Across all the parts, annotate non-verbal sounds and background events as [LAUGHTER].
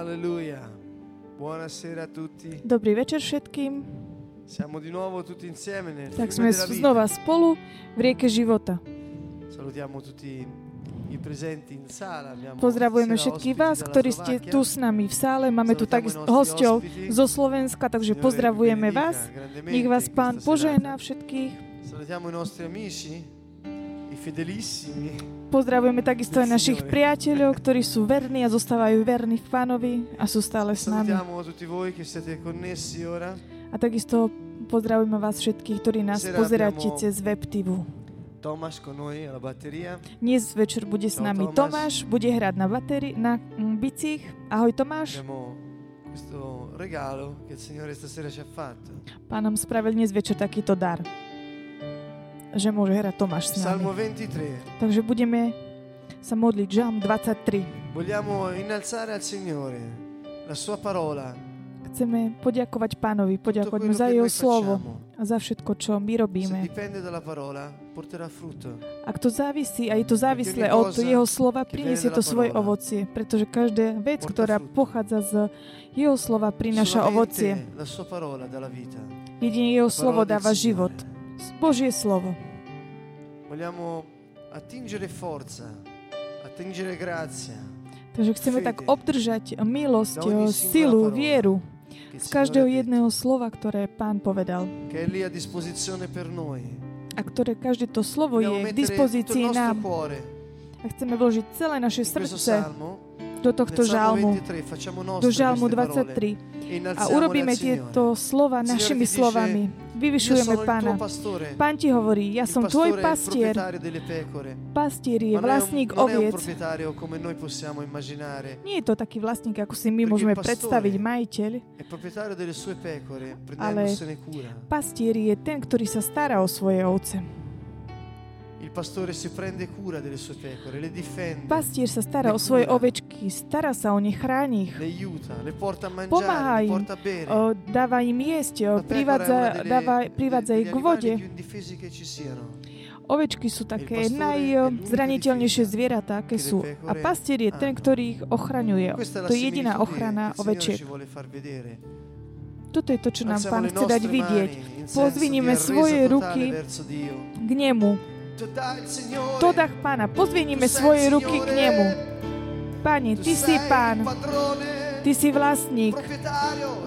Alleluia. Buonasera a tutti. Dobrý večer všetkým. Siamo di nuovo tutti insieme nel Tak sme znova spolu v rieke života. Salutiamo tutti i presenti in sala. Abbiamo Pozdravujeme všetkých vás, ktorí ste tu s nami v sále. Máme tu nostri hostov zo Slovenska, takže pozdravujeme vás. Nech vás Pán požehná všetkých. Salutiamo i nostri amici. Pozdravujeme takisto aj našich priateľov, ktorí sú verní a zostávajú verní v Pánovi a sú stále s nami. A takisto pozdravujeme vás všetkých, ktorí nás pozeráte cez WebTV. Thomas con noi alla batteria. Dnes večer bude s nami Tomáš. Tomáš, bude hrať na, bateri- na mm, bicích. Ahoj Tomáš. Pán nám spravil dnes večer takýto dar, že môže hrať Tomáš s Salmo nami. 23. Takže budeme sa modliť Žalm 23. Vogliamo innalzare al Signore la sua parola. Chceme poďakovať Pánovi, poďakovať mu za jeho slovo a za všetko, čo my robíme. Ak to závisí a je to závislé od jeho slova, priniesie to svoje ovocie, pretože každá vec, ktorá pochádza z jeho slova, prináša ovocie. Jedine jeho slovo dáva život. Božie slovo. Vogliamo attingere forza, attingere grazia Takže chceme tak obdržať milosť, singola silu, vieru z každého jedného slova, ktoré Pán povedal. a ktoré každé to slovo je k dispozícii nám. A chceme vložiť celé naše srdce do tohto žalmu, 23, facciamo do žalmu queste parole 23. e A urobíme tieto slova našimi slovami. Vyvyšujeme Pána. Pán ti hovorí, ja som tvoj pastier. Pastier je vlastník oviec. Nie je to taký vlastník, ako si my môžeme predstaviť, majiteľ. Cura. Pastier je ten, ktorý sa stará o svoje ovce. Pastier sa stará Le o svoje ovečky, stará sa o ne, chráni ich. le aiuta, le porta a mangiare, Pomáha im, porta a bere. o, dáva im jesť, privádza, dáva, privádza ich k vode. Ovečky sú také najzraniteľnejšie zvieratá, aké sú. A pastier je ten, ktorý ich ochraňuje. To je jediná ochrana ovečiek. Toto je to, čo nám Pán chce dať vidieť. di svoje ruky k nemu. To dà il Signore. To dach Pána. Sei svoje ruky k nemu. Pane, Ty si Pán. Ty si vlastník e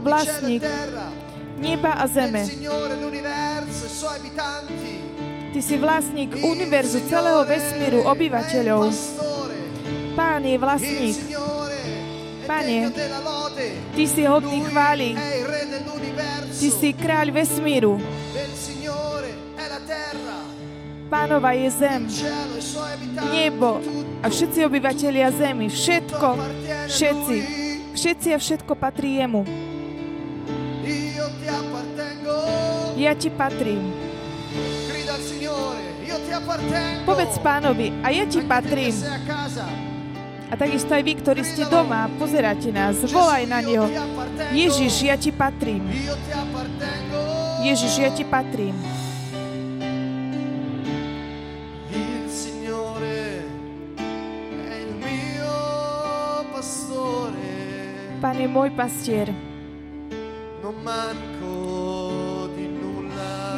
Vlastník. neba a zeme. Abitanti. Ty si vlastník univerzu, celého vesmíru, obyvateľov. Pán je vlastník. Pane. Ty si hodný dell'universo. Ty si kráľ vesmíru. Pánova je zem, nebo a všetci obyvatelia zemi. Všetko, všetci. Všetci a všetko patrí jemu. Ja ti patrím. Povedz pánovi, a ja ti patrím. a takisto aj vy, ktorí ste doma pozeráte nás, volaj na Neho. Ježiš, ja ti patrím. Ježiš, ja ti patrím. Pán je môj pastier. Nulla.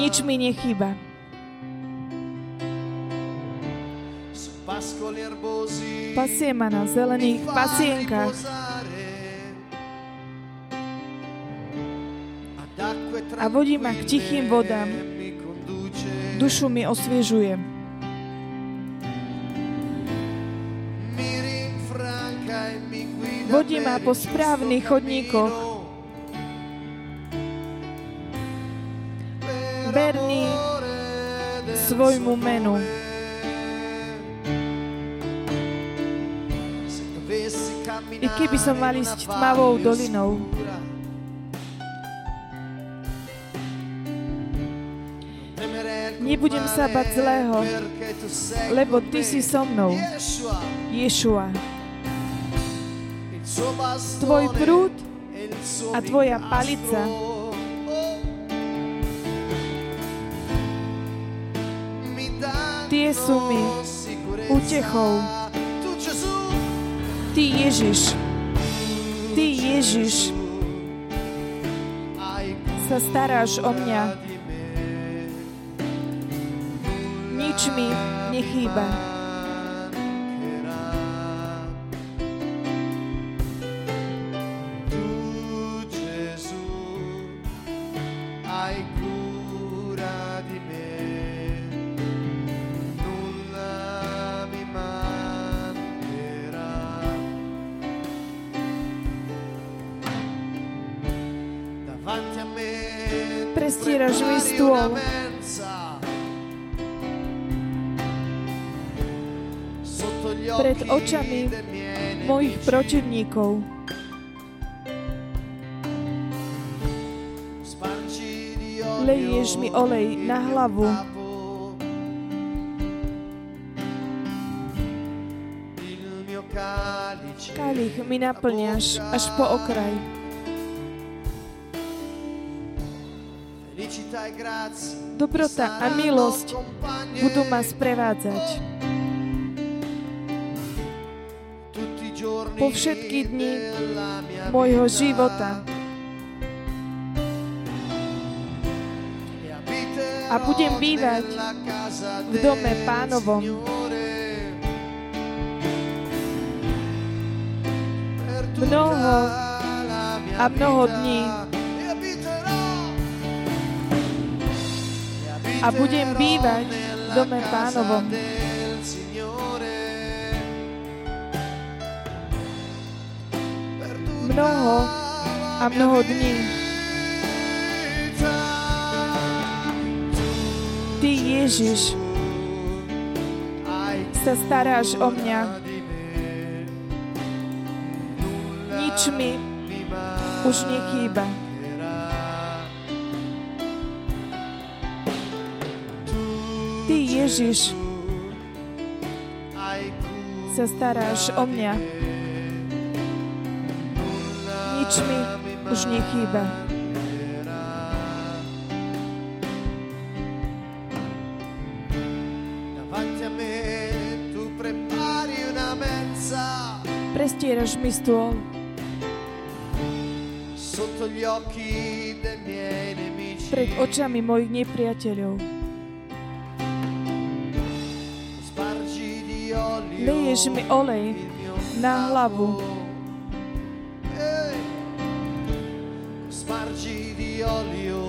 Nič mi nechýba. Pasie ma na zelených acque A vodí ma k tichým vodám. Dušu mi osviežuje. Vodí ma po správnych chodníkoch. Verný svojmu menu. I keby som mal ísť tmavou dolinou, Nebudem sa bať zlého, lebo Ty si so mnou. Ješua, Tvoj prúd a Tvoja palica. Tie sú mi utechou. Ty Ježiš, Ty, Ježiš, sa staráš o mňa. Nič mi nechýba. Prestieraš mi stôl. Pred očami Mojich protivníkov Leješ mi olej na hlavu. kalich mi naplňaš až po okraj. Dobrota a milosť budú ma sprevádzať. Po všetky dni môjho života. A budem bývať v dome Pánovom. Mnoho a mnoho dní. A budem bývať v dome Pánovom. Mnoho a mnoho dní. Ty, Ježiš, sa staráš o mňa. Nič mi už nechýba. Ježiš, sa staráš o mňa. Nič mi už nechýba. Prestieraš mi stôl pred očami mojich nepriateľov. Leješ mi olej na hlavu.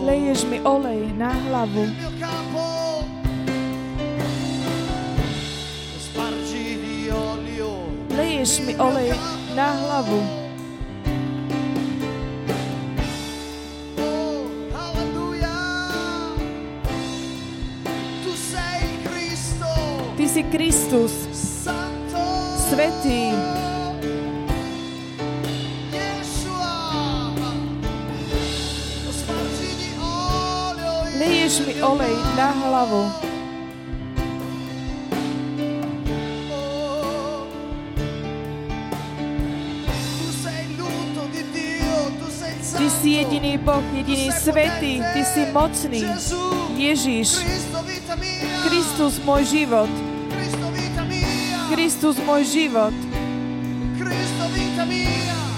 Leješ mi olej na hlavu. Leješ mi olej na hlavu. Ty si Kristus. Svetý. Leješ mi olej na hlavu. Ty si jediný Boh, jediný svetý, Ty si mocný. Ježiš. Kristus môj život. Kristus môj život.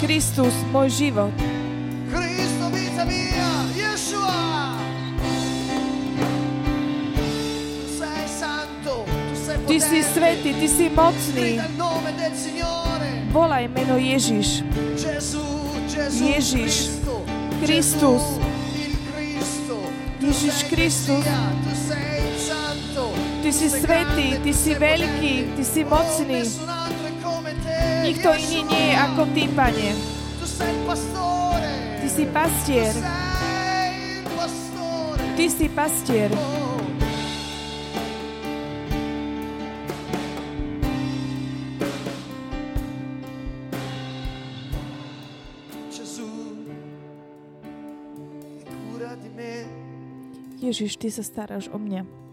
Kristus môj život. Ty si svetý, Ty si mocný. Volaj meno Ježiš. Ježiš, Kristus, Ježiš Kristus. Ty si svetý, Ty si veľký. Ty si mocný. Nikto iný nie je ako Ty, Pane. Ty si pastier. Ty si pastier. Ježiš, Ty sa staráš o mňa.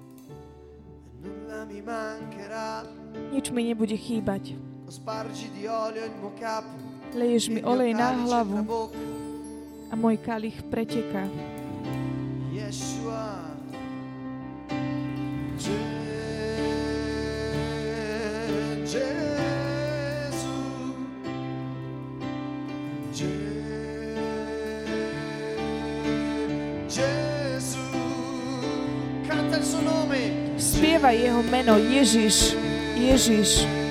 nič mi nebude chýbať. Leješ mi olej na hlavu. a môj kalich preteká. Yeshua, jeho meno Ježiš. Ježiš. Gesù.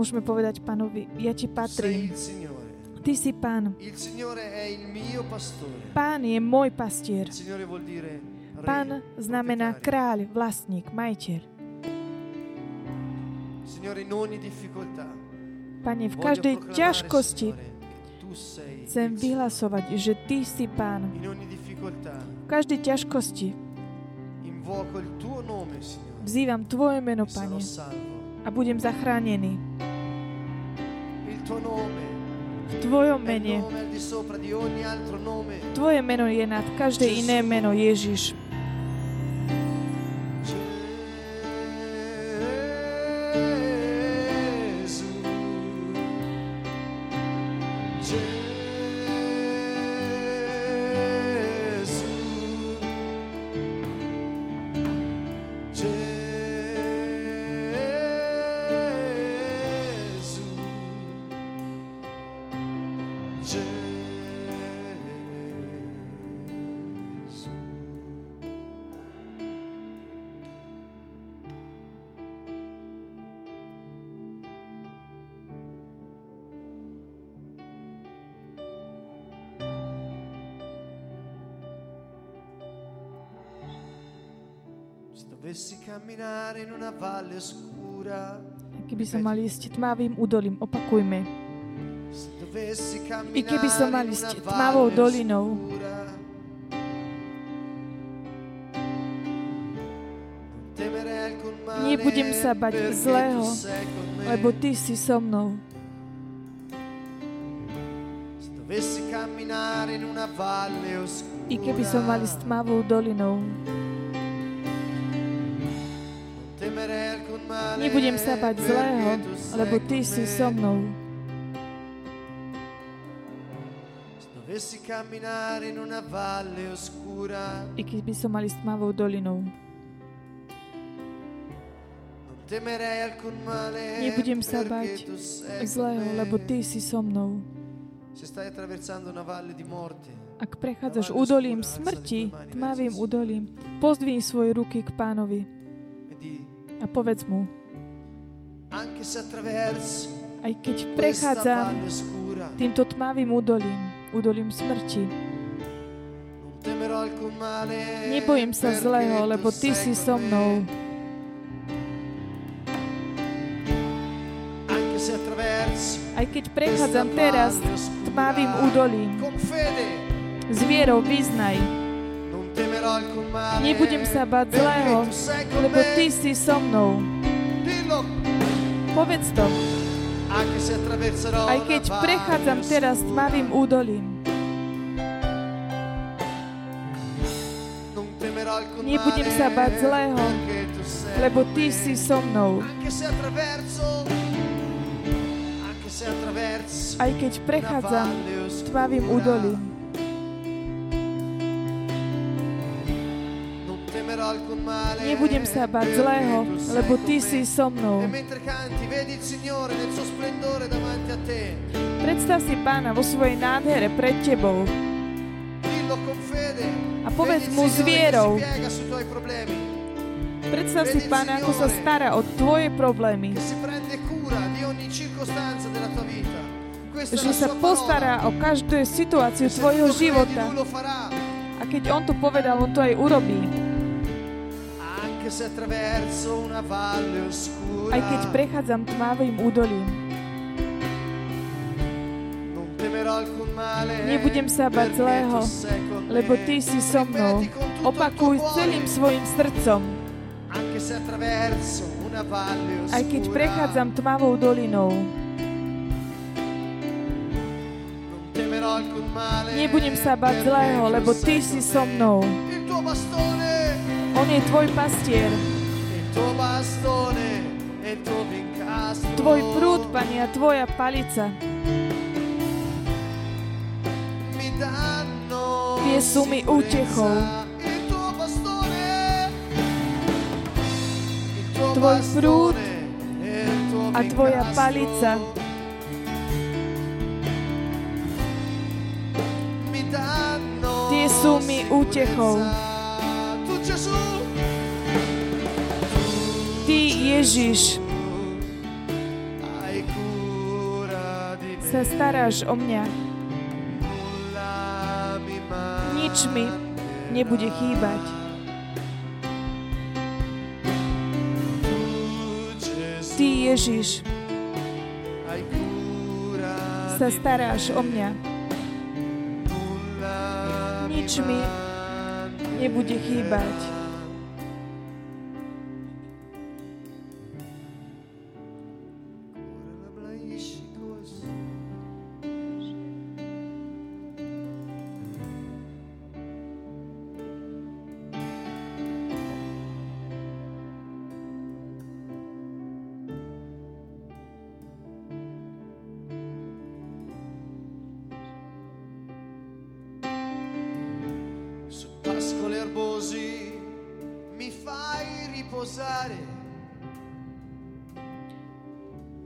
Môžeme povedať pánovi, ja ti patrím. Ty si pán. Pán je môj pastier. Pán znamená kráľ, vlastník, majiteľ. Pane, v každej ťažkosti chcem vyhlasovať, že Ty si pán. V každej ťažkosti vzývam Tvoje meno, e Pane, a budem zachránený. V Tvojom mene. Tvoje meno je nad každé iné meno, Ježiš. Keby som mal ísť tmavým údolím, opakujme. I keby som mal ísť tmavou dolinou, Nebudem sa bať zlého, lebo Ty si so mnou. I keby som mal ísť tmavou dolinou, nebudem sa bať zlého, lebo Ty si so mnou. I keby som mal ísť tmavou dolinou, nebudem sa bať zlého, lebo Ty si so mnou. Ak prechádzaš údolím smrti, tmavým údolím, pozdvihni svoje ruky k pánovi e a povedz mu, aj keď prechádzam týmto tmavým údolím, údolím smrti, nebojím sa zlého, lebo Ty si so mnou. Aj keď prechádzam teraz tmavým údolím, s vierou vyznaj, nebudem sa bať zlého, lebo. Ty si so mnou. Povedz to, aj keď prechádzam teraz tmavým údolím, nebudem sa bať zlého, lebo Ty si so mnou. Aj keď prechádzam tmavým údolím, nebudem sa bať zlého, lebo Ty si so mnou. E. Predstav si pána vo svojej nádhere pred tebou a povedz mu s vierou. Predstav si pána, ako sa stará o tvoje problémy. Že sa postará o každú situáciu tvojho života. A keď on to povedal, on to aj urobí. Aj keď prechádzam tmavým údolím. Nebudem sa bať zlého, lebo Ty si so mnou. Opakuj celým svojim srdcom, aj keď prechádzam tmavou dolinou. Nebudem sa bať zlého, lebo Ty si so mnou. On je Tvoj pastier, e incastro. Tvoj prúd, Pani, a Tvoja palica. Tie sú mi útechou. Tvoj prúd e a Tvoja palica. Tie sú mi útechou. Ty, Ježiš, sa staráš o mňa. Nič mi nebude chýbať. Ty, Ježiš, sa staráš o mňa. Nič mi nebude chýbať.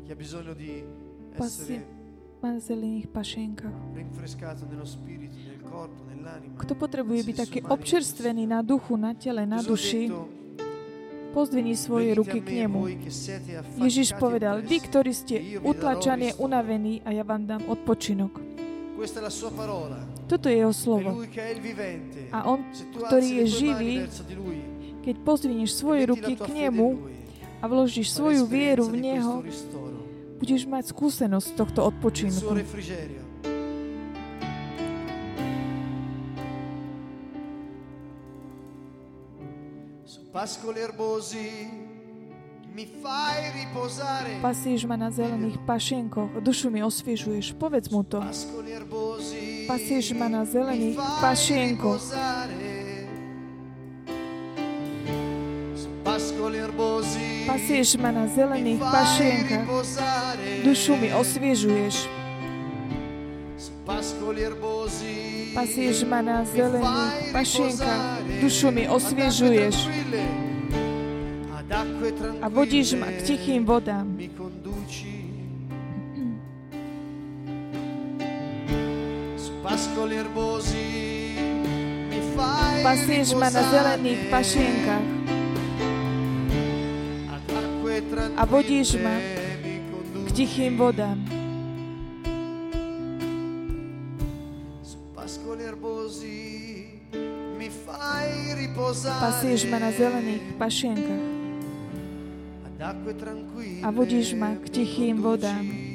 Chi ha bisogno di essere zelených pašienkach. Kto potrebuje byť taký občerstvený na duchu, na tele, na duši, pozdvini svoje "Venite ruky k nemu. Ježiš povedal, vy, ktorí ste utlačaní, ristoro." unavení a ja vám dám odpočinok. Toto je jeho slovo. A on, ktorý je živý, keď pozdvinieš svoje ruky k nemu a vložíš svoju vieru v Neho, budeš mať skúsenosť tohto odpočinku. pascoli erbosi mi fai riposare. Pasíš ma na zelených pašienkoch, dušu mi osviežuješ. Povedz mu to. Pasíš ma na zelených pašienkoch. Pasíš ma na zelených pašienkach, dušu mi osviežuješ. Pasíš ma na zelených pašienkach, dušu mi osviežuješ a vodíš ma k tichým vodám. Pasíš ma na zelených pašienkach a vodíš ma k tichým vodám. Pasíš ma na zelených pašienkach a vodíš ma k tichým vodám.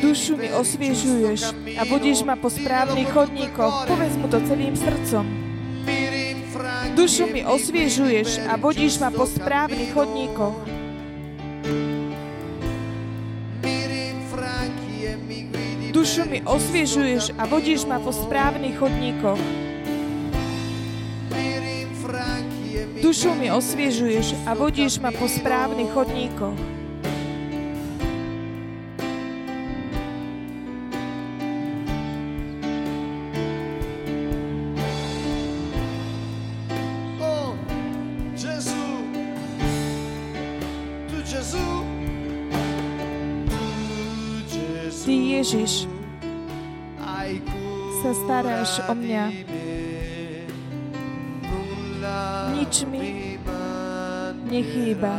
Dušu mi osviežuješ a vodíš ma po správnych chodníkoch. Povedz mu to celým srdcom. Dušu mi osviežuješ a vodíš ma po správnych chodníkoch. Dušu mi osviežuješ a vodíš ma po správnych chodníkoch. Dušu mi osviežuješ a vodíš ma po správnych chodníkoch. Ježiš sa staráš o mňa. Nič mi nechýba.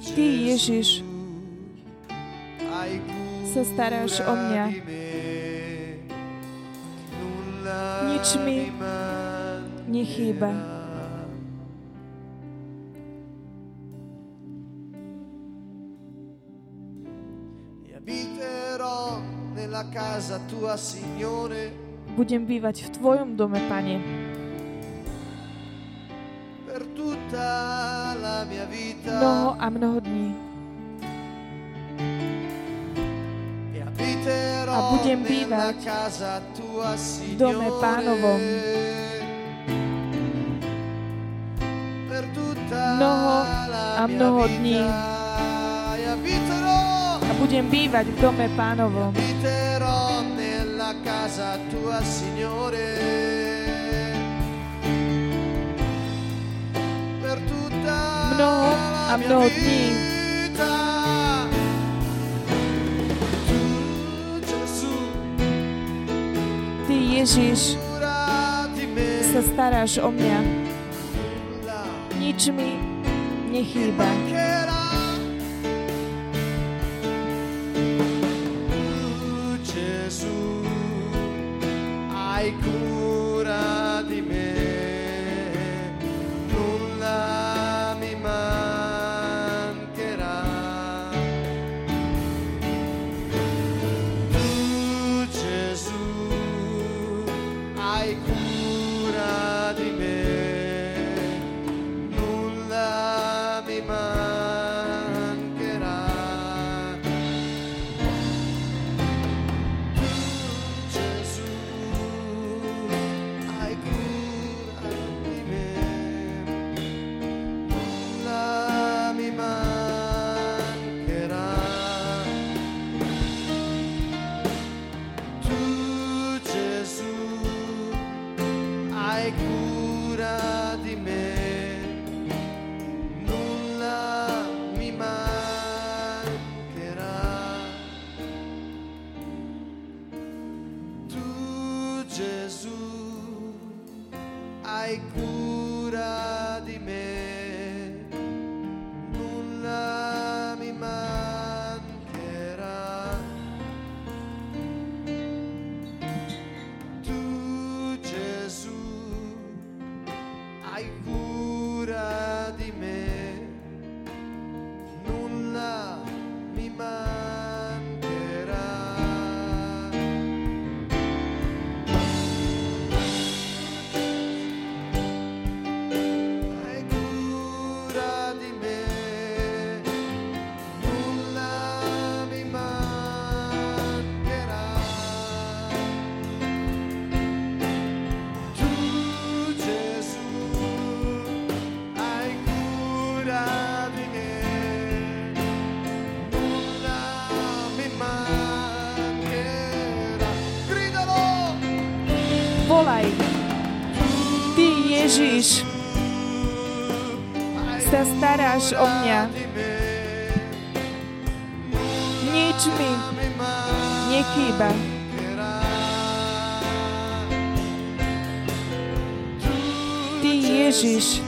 Ty Ježiš sa staráš o mňa. Nič mi nechýba. Budem bývať v Tvojom dome, Pane. Mnoho a mnoho dní. A budem bývať v dome pánovom. Mnoho a mnoho dní. A budem bývať v dome pánovom. Mnoho a mnoho dní. Ty, Ježiš, sa staráš o mňa. Nič mi nechýba. Staráš o mňa. Nič mi nechýba. Ty, Ježiš,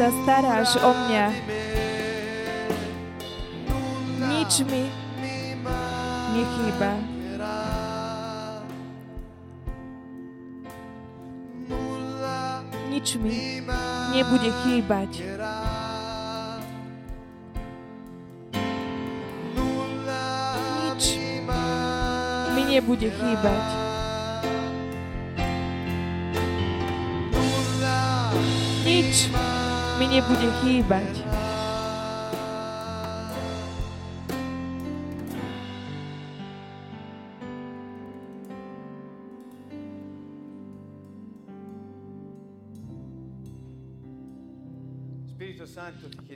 sa staráš o mňa. Nič mi nechýba. Nič mi nebude chýbať. Nič mi nebude chýbať. Nič mi nebude chýbať.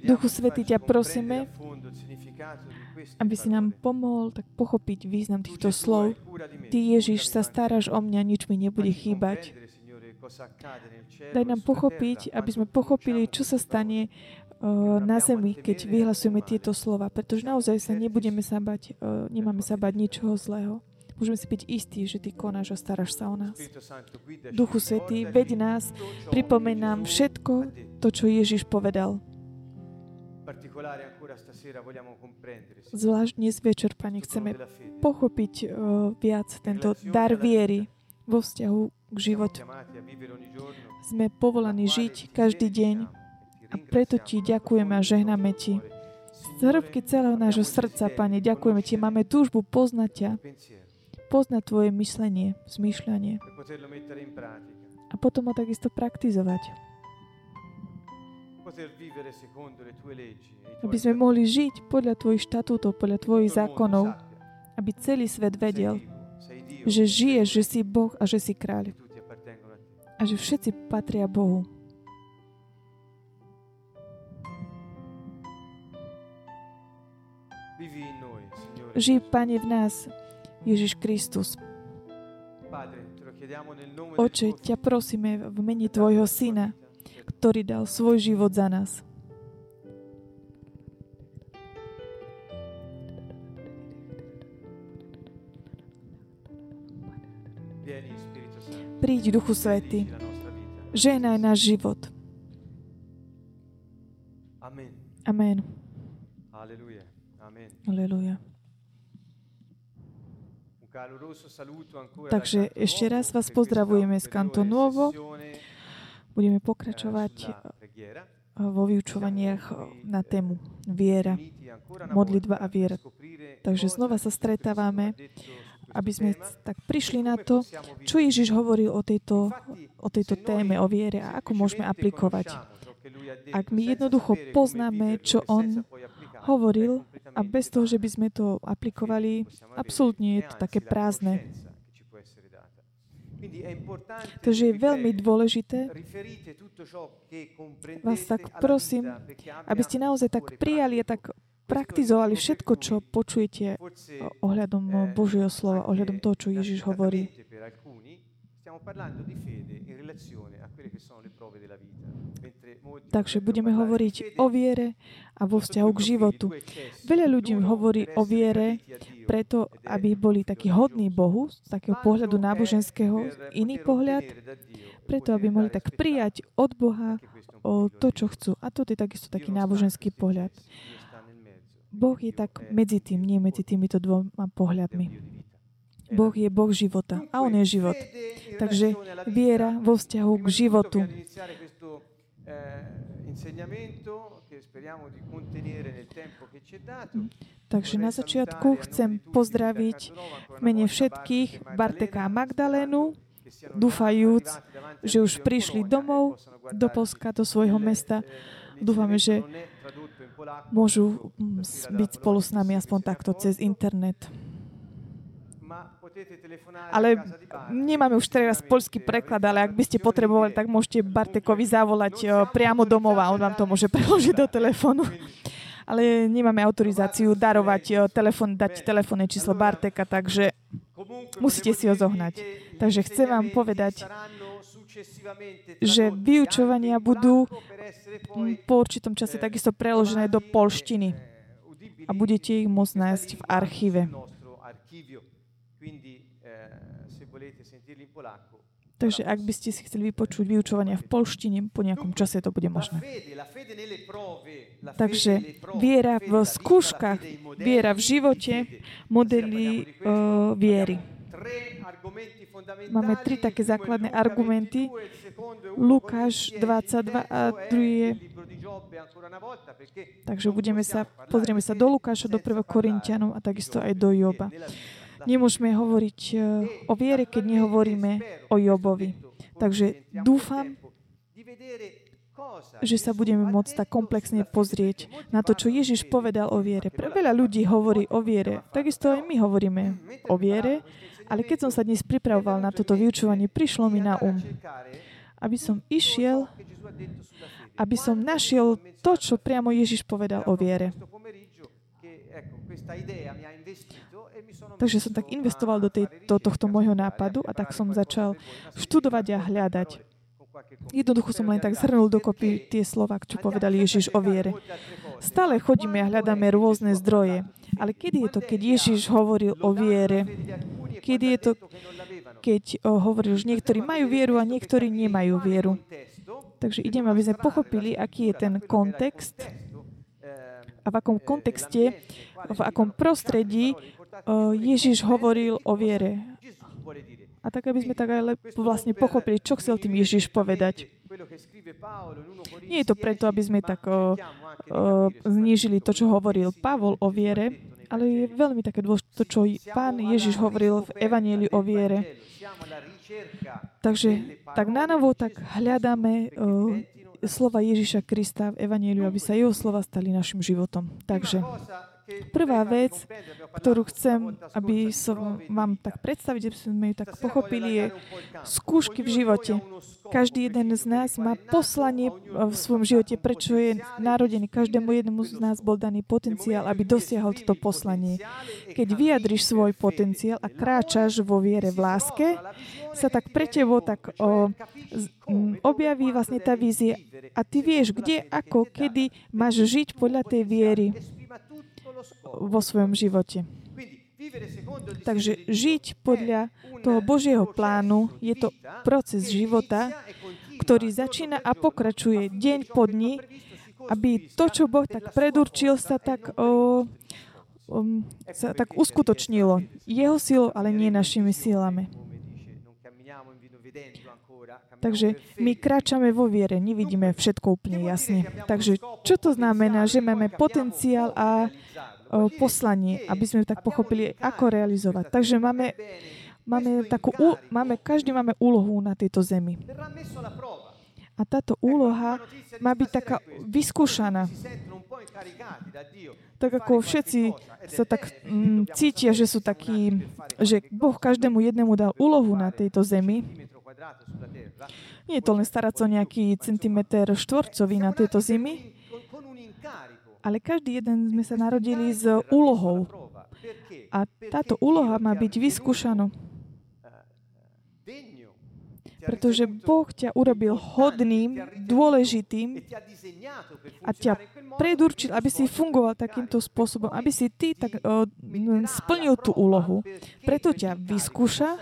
Duchu Svety, ťa prosíme, aby si nám pomohol tak pochopiť význam týchto slov. Ty, Ježiš, sa staráš o mňa, nič mi nebude chýbať. Daj nám pochopiť, aby sme pochopili, čo sa stane uh, na zemi, keď vyhlasujeme tieto slova, pretože naozaj sa nebudeme sa bať, uh, nemáme sa bať ničoho zlého. Môžeme si byť istí, že Ty konáš a staráš sa o nás. Duchu Svetý, veď nás, pripomeň nám všetko to, čo Ježiš povedal. Zvlášť dnes večer, Pane, chceme pochopiť uh, viac tento dar viery vo vzťahu k životu. Sme povolaní žiť každý deň a preto Ti ďakujeme a žehnáme Ti. Z hrbky celého nášho srdca, Pane, ďakujeme Ti. Máme túžbu poznať ťa, poznať Tvoje myslenie, zmýšľanie a potom ho takisto praktizovať. Aby sme mohli žiť podľa Tvojich štatútov, podľa Tvojich zákonov, aby celý svet vedel, že žiješ, že si Boh a že si kráľ. A že všetci patria Bohu. Žij, Pane, v nás, Ježiš Kristus. Oče, ťa prosíme v mene Tvojho Syna, ktorý dal svoj život za nás. Príď, Duchu Svety. Ženaj náš život. Amen. Aleluja. Takže ešte raz vás pozdravujeme z Kanto Nuovo. Budeme pokračovať vo vyučovaniach na tému viera, modlitba a viera. Takže znova sa stretávame aby sme tak prišli na to, čo Ježiš hovoril o tejto, o tejto téme, o viere a ako môžeme aplikovať. Ak my jednoducho poznáme, čo on hovoril a bez toho, že by sme to aplikovali, absolútne je to také prázdne. Takže je veľmi dôležité, vás tak prosím, aby ste naozaj tak prijali a tak praktizovali všetko, čo počujete ohľadom Božieho slova, ohľadom toho, čo Ježiš hovorí. Takže budeme hovoriť o viere a vo vzťahu k životu. Veľa ľudí hovorí o viere preto, aby boli takí hodní Bohu, z takého pohľadu náboženského, iný pohľad, preto, aby mohli tak prijať od Boha o to, čo chcú. A to je takisto taký náboženský pohľad. Boh je tak medzi tým, nie medzi týmito dvoma pohľadmi. Boh je Boh života a On je život. Takže viera vo vzťahu k životu. Takže na začiatku chcem pozdraviť v mene všetkých Barteka a Magdalénu, dúfajúc, že už prišli domov do Polska, do svojho mesta. Dúfame, že môžu mm, byť spolu s nami aspoň takto cez internet. Ale nemáme už teraz poľský preklad, ale ak by ste potrebovali, tak môžete Bartekovi zavolať e, priamo domov a on vám to môže [LAUGHS] preložiť do telefónu. Ale nemáme autorizáciu darovať e, telefón, dať telefónne číslo Barteka, takže musíte si ho zohnať. Takže chcem vám povedať, že vyučovania budú po určitom čase takisto preložené do polštiny a budete ich môcť nájsť v archíve. Takže ak by ste si chceli vypočuť vyučovania v polštine, po nejakom čase to bude možné. Takže viera v skúškach, viera v živote, modely uh, viery. Máme tri také základné argumenty. Lukáš 22 a druhý Takže budeme sa, pozrieme sa do Lukáša, do 1. Korintianov a takisto aj do Joba. Nemôžeme hovoriť e, o viere, keď nehovoríme o Jobovi. Takže dúfam, že sa budeme môcť tak komplexne pozrieť na to, čo Ježiš povedal o viere. Pre veľa ľudí hovorí o viere. Takisto aj my hovoríme o viere, ale keď som sa dnes pripravoval na toto vyučovanie, prišlo mi na um, aby som išiel, aby som našiel to, čo priamo Ježiš povedal o viere. Takže som tak investoval do, tej, do tohto môjho nápadu a tak som začal študovať a hľadať. Jednoducho som len tak zhrnul dokopy tie slova, čo povedal Ježiš o viere. Stále chodíme a hľadáme rôzne zdroje. Ale kedy je to, keď Ježiš hovoril o viere? Kedy je to, keď hovorí, že niektorí majú vieru a niektorí nemajú vieru. Takže idem, aby sme pochopili, aký je ten kontext a v akom kontexte, v akom prostredí Ježiš hovoril o viere. A tak, aby sme tak aj vlastne pochopili, čo chcel tým Ježiš povedať. Nie je to preto, aby sme tak o, o, znížili to, čo hovoril Pavol o viere, ale je veľmi také dôležité to, čo pán Ježiš hovoril v Evanieli o viere. Takže tak na novo tak hľadáme o, slova Ježiša Krista v Evanieliu, aby sa jeho slova stali našim životom. Takže Prvá vec, ktorú chcem, aby som vám tak predstaviť, aby sme ju tak pochopili, je skúšky v živote. Každý jeden z nás má poslanie v svojom živote, prečo je narodený. Každému jednému z nás bol daný potenciál, aby dosiahol toto poslanie. Keď vyjadriš svoj potenciál a kráčaš vo viere v láske, sa tak pre tebo tak o, objaví vlastne tá vízia a ty vieš, kde, ako, kedy máš žiť podľa tej viery vo svojom živote. Takže žiť podľa toho Božieho plánu je to proces života, ktorý začína a pokračuje deň po dni, aby to, čo Boh tak predurčil, sa tak, o, o, sa tak uskutočnilo. Jeho silou, ale nie našimi silami. Takže my kráčame vo viere, nevidíme všetko úplne jasne. Takže čo to znamená, že máme potenciál a poslanie, aby sme tak pochopili, ako realizovať. Takže máme, máme takú, máme, každý máme úlohu na tejto zemi. A táto úloha má byť taká vyskúšaná. Tak ako všetci sa tak mm, cítia, že sú takí, že Boh každému jednému dal úlohu na tejto zemi. Nie je to len starať sa o nejaký centimeter štvorcový na tejto zemi, ale každý jeden sme sa narodili s úlohou. A táto úloha má byť vyskúšaná. Pretože Boh ťa urobil hodným, dôležitým a ťa predurčil, aby si fungoval takýmto spôsobom, aby si ty tak uh, splnil tú úlohu. Preto ťa vyskúša,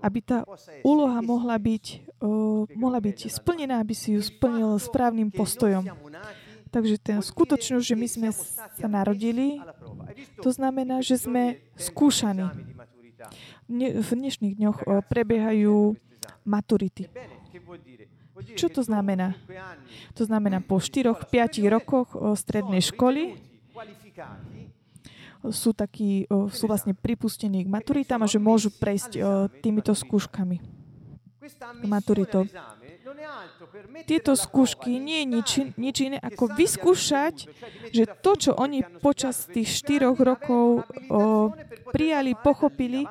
aby tá úloha mohla byť, uh, mohla byť splnená, aby si ju splnil správnym postojom. Takže ten skutočnosť, že my sme sa narodili, to znamená, že sme skúšaní. V dnešných dňoch prebiehajú maturity. Čo to znamená? To znamená, po 4-5 rokoch strednej školy sú, takí, sú vlastne pripustení k maturitám a že môžu prejsť týmito skúškami. Maturitou. Tieto skúšky nie je nič, nič iné ako vyskúšať, že to, čo oni počas tých štyroch rokov o, prijali, pochopili,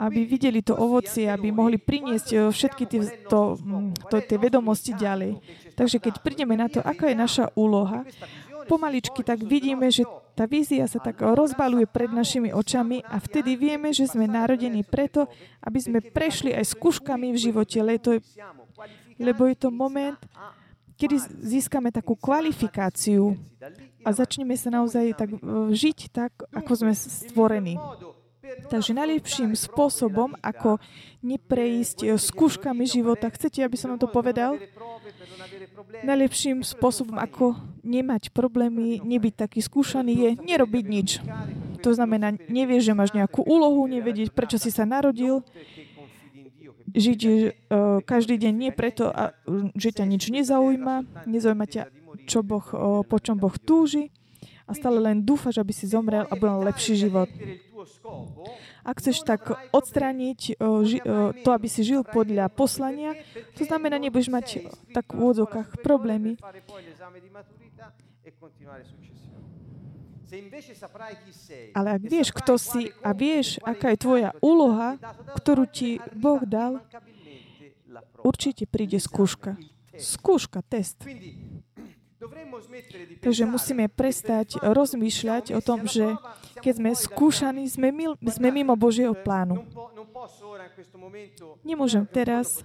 aby videli to ovocie, aby mohli priniesť všetky tie, to, to, tie vedomosti ďalej. Takže keď prídeme na to, aká je naša úloha, pomaličky tak vidíme, že tá vízia sa tak rozbaluje pred našimi očami a vtedy vieme, že sme narodení preto, aby sme prešli aj skúškami v živote, lebo je to moment, kedy získame takú kvalifikáciu a začneme sa naozaj tak žiť tak, ako sme stvorení. Takže najlepším spôsobom, ako neprejsť skúškami života, chcete, aby som vám to povedal? Najlepším spôsobom, ako nemať problémy, nebyť taký skúšaný, je nerobiť nič. To znamená, nevieš, že máš nejakú úlohu, nevedieť, prečo si sa narodil, žiť uh, každý deň nie preto, a, že ťa nič nezaujíma, nezaujíma ťa, čo boh, uh, po čom Boh túži a stále len dúfaš, aby si zomrel a bol lepší život. Ak chceš tak odstrániť to, aby si žil podľa poslania, to znamená, nebudeš mať tak v úvodzovkách problémy. Ale ak vieš, kto si a vieš, aká je tvoja úloha, ktorú ti Boh dal, určite príde skúška. Skúška, test. Takže musíme prestať rozmýšľať o tom, že keď sme skúšaní, sme, mil, sme mimo Božieho plánu. Nemôžem teraz.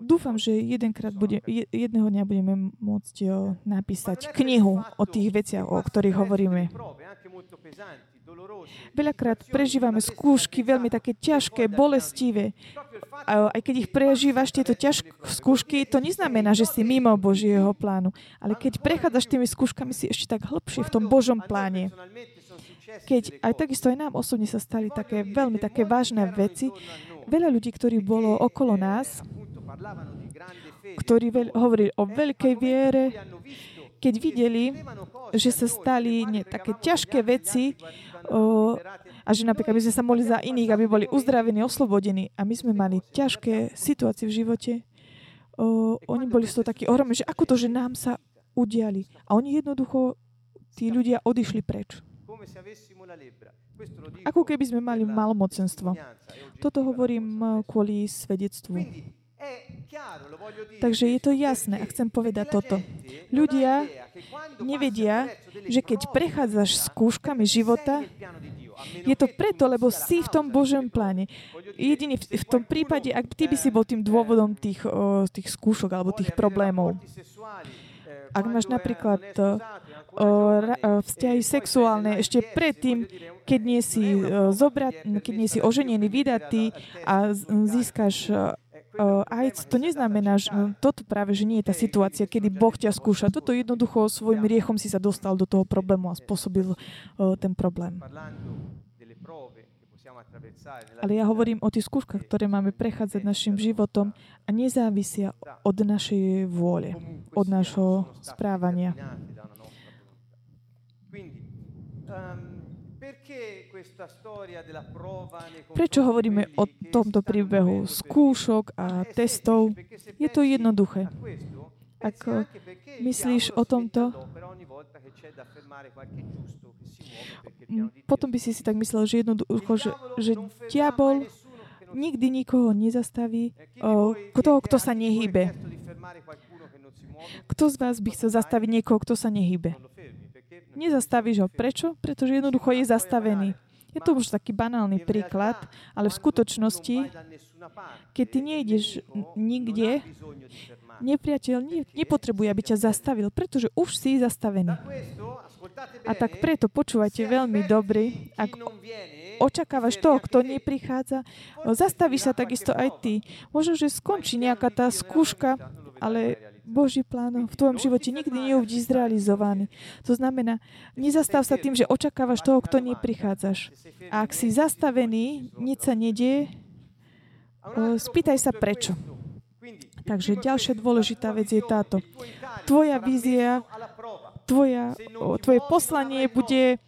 dúfam, že jedenkrát bude, jedného dňa budeme môcť napísať knihu o tých veciach, o ktorých hovoríme. Veľakrát prežívame skúšky veľmi také ťažké, bolestivé. A aj keď ich prežívaš, tieto ťažké skúšky, to neznamená, že si mimo Božieho plánu. Ale keď prechádzaš tými skúškami, si ešte tak hlbšie v tom Božom pláne. Keď aj takisto aj nám osobne sa stali také veľmi také vážne veci, veľa ľudí, ktorí bolo okolo nás, ktorí veľ, hovorili o veľkej viere, keď videli, že sa stali nie, také ťažké veci a že napríklad my sme sa mohli za iných, aby boli uzdravení, oslobodení a my sme mali ťažké situácie v živote, o, oni boli z toho takí ohromení, že ako to, že nám sa udiali. A oni jednoducho, tí ľudia odišli preč. Ako keby sme mali malomocenstvo. Toto hovorím kvôli svedectvu. Takže je to jasné a chcem povedať toto. Ľudia nevedia, že keď prechádzaš skúškami života, je to preto, lebo si v tom Božom pláne. Jedine v, v tom prípade, ak ty by si bol tým dôvodom tých, o, tých skúšok alebo tých problémov. Ak máš napríklad o, vzťahy sexuálne ešte predtým, keď nie si, o, zobrat, keď nie si oženený, vydatý a získaš AIDS, to neznamená, že toto práve, že nie je tá situácia, kedy Boh ťa skúša. Toto jednoducho svojim riechom si sa dostal do toho problému a spôsobil ten problém. Ale ja hovorím o tých skúškach, ktoré máme prechádzať našim životom a nezávisia od našej vôle, od nášho správania. Prečo hovoríme o tomto príbehu skúšok a testov? Je to jednoduché. Ak myslíš o tomto, potom by si si tak myslel, že jednoducho, že, že diabol nikdy nikoho nezastaví, o, toho, kto sa nehybe. Kto z vás by chcel zastaviť niekoho, kto sa nehybe? Nezastavíš ho. Prečo? Pretože jednoducho je zastavený. Je to už taký banálny príklad, ale v skutočnosti, keď ty nejdeš nikde, nepriateľ nepotrebuje, aby ťa zastavil, pretože už si zastavený. A tak preto počúvajte veľmi dobre, ak očakávaš toho, kto neprichádza, zastavíš sa takisto aj ty. Možno, že skončí nejaká tá skúška, ale Boží plán v tvojom živote nikdy neuvidíš zrealizovaný. To znamená, nezastav sa tým, že očakávaš toho, kto neprichádzaš. A ak si zastavený, nič sa nedieje, spýtaj sa prečo. Takže ďalšia dôležitá vec je táto. Tvoja vízia, tvoja, tvoje poslanie bude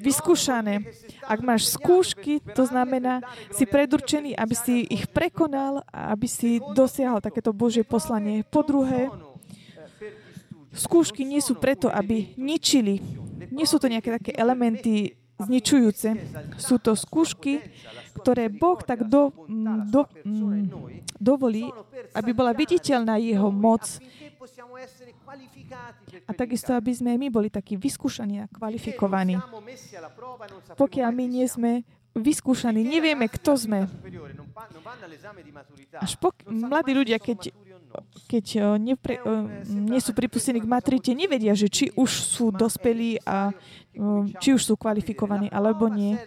vyskúšané. Ak máš skúšky, to znamená, si predurčený, aby si ich prekonal a aby si dosiahol takéto Božie poslanie. Po druhé, skúšky nie sú preto, aby ničili. Nie sú to nejaké také elementy zničujúce. Sú to skúšky, ktoré Boh tak do, do, dovolí, aby bola viditeľná jeho moc a takisto, aby sme my boli takí vyskúšaní a kvalifikovaní. Pokiaľ my nie sme vyskúšaní, nevieme, kto sme. Až pok- mladí ľudia, keď, keď nepre, nie sú pripustení k matrite, nevedia, že či už sú dospelí a či už sú kvalifikovaní, alebo nie.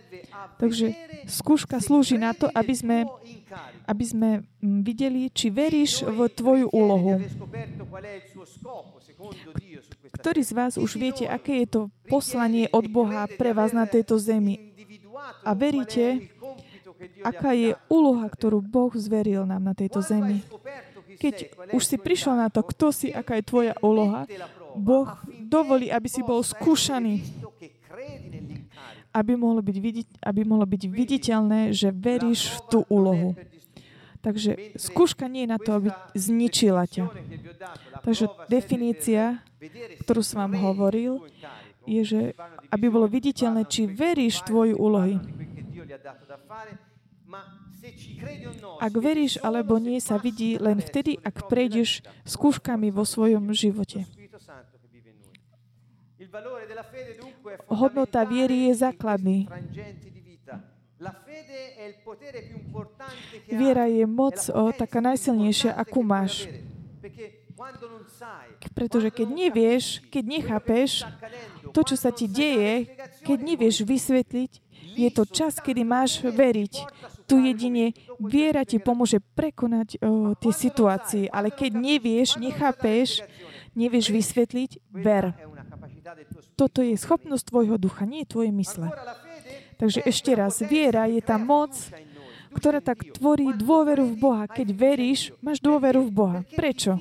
Takže skúška slúži na to, aby sme, aby sme videli, či veríš v tvoju úlohu. Ktorí z vás už viete, aké je to poslanie od Boha pre vás na tejto zemi? A veríte, aká je úloha, ktorú Boh zveril nám na tejto zemi? Keď už si prišiel na to, kto si, aká je tvoja úloha, Boh dovolí, aby si bol skúšaný, aby mohlo byť, vidieť, aby mohlo byť viditeľné, že veríš v tú úlohu. Takže skúška nie je na to, aby zničila ťa. Takže definícia, ktorú som vám hovoril, je, že aby bolo viditeľné, či veríš tvoju úlohy. Ak veríš alebo nie, sa vidí len vtedy, ak prejdeš skúškami vo svojom živote. Hodnota viery je základný. Viera je moc o, taká najsilnejšia, akú máš. Pretože keď nevieš, keď nechápeš to, čo sa ti deje, keď nevieš vysvetliť, je to čas, kedy máš veriť. Tu jedine viera ti pomôže prekonať o, tie situácie, ale keď nevieš, nechápeš, nevieš vysvetliť, ver. Toto je schopnosť tvojho ducha, nie je tvoje mysle. Takže ešte raz, viera je tá moc, ktorá tak tvorí dôveru v Boha. Keď veríš, máš dôveru v Boha. Prečo?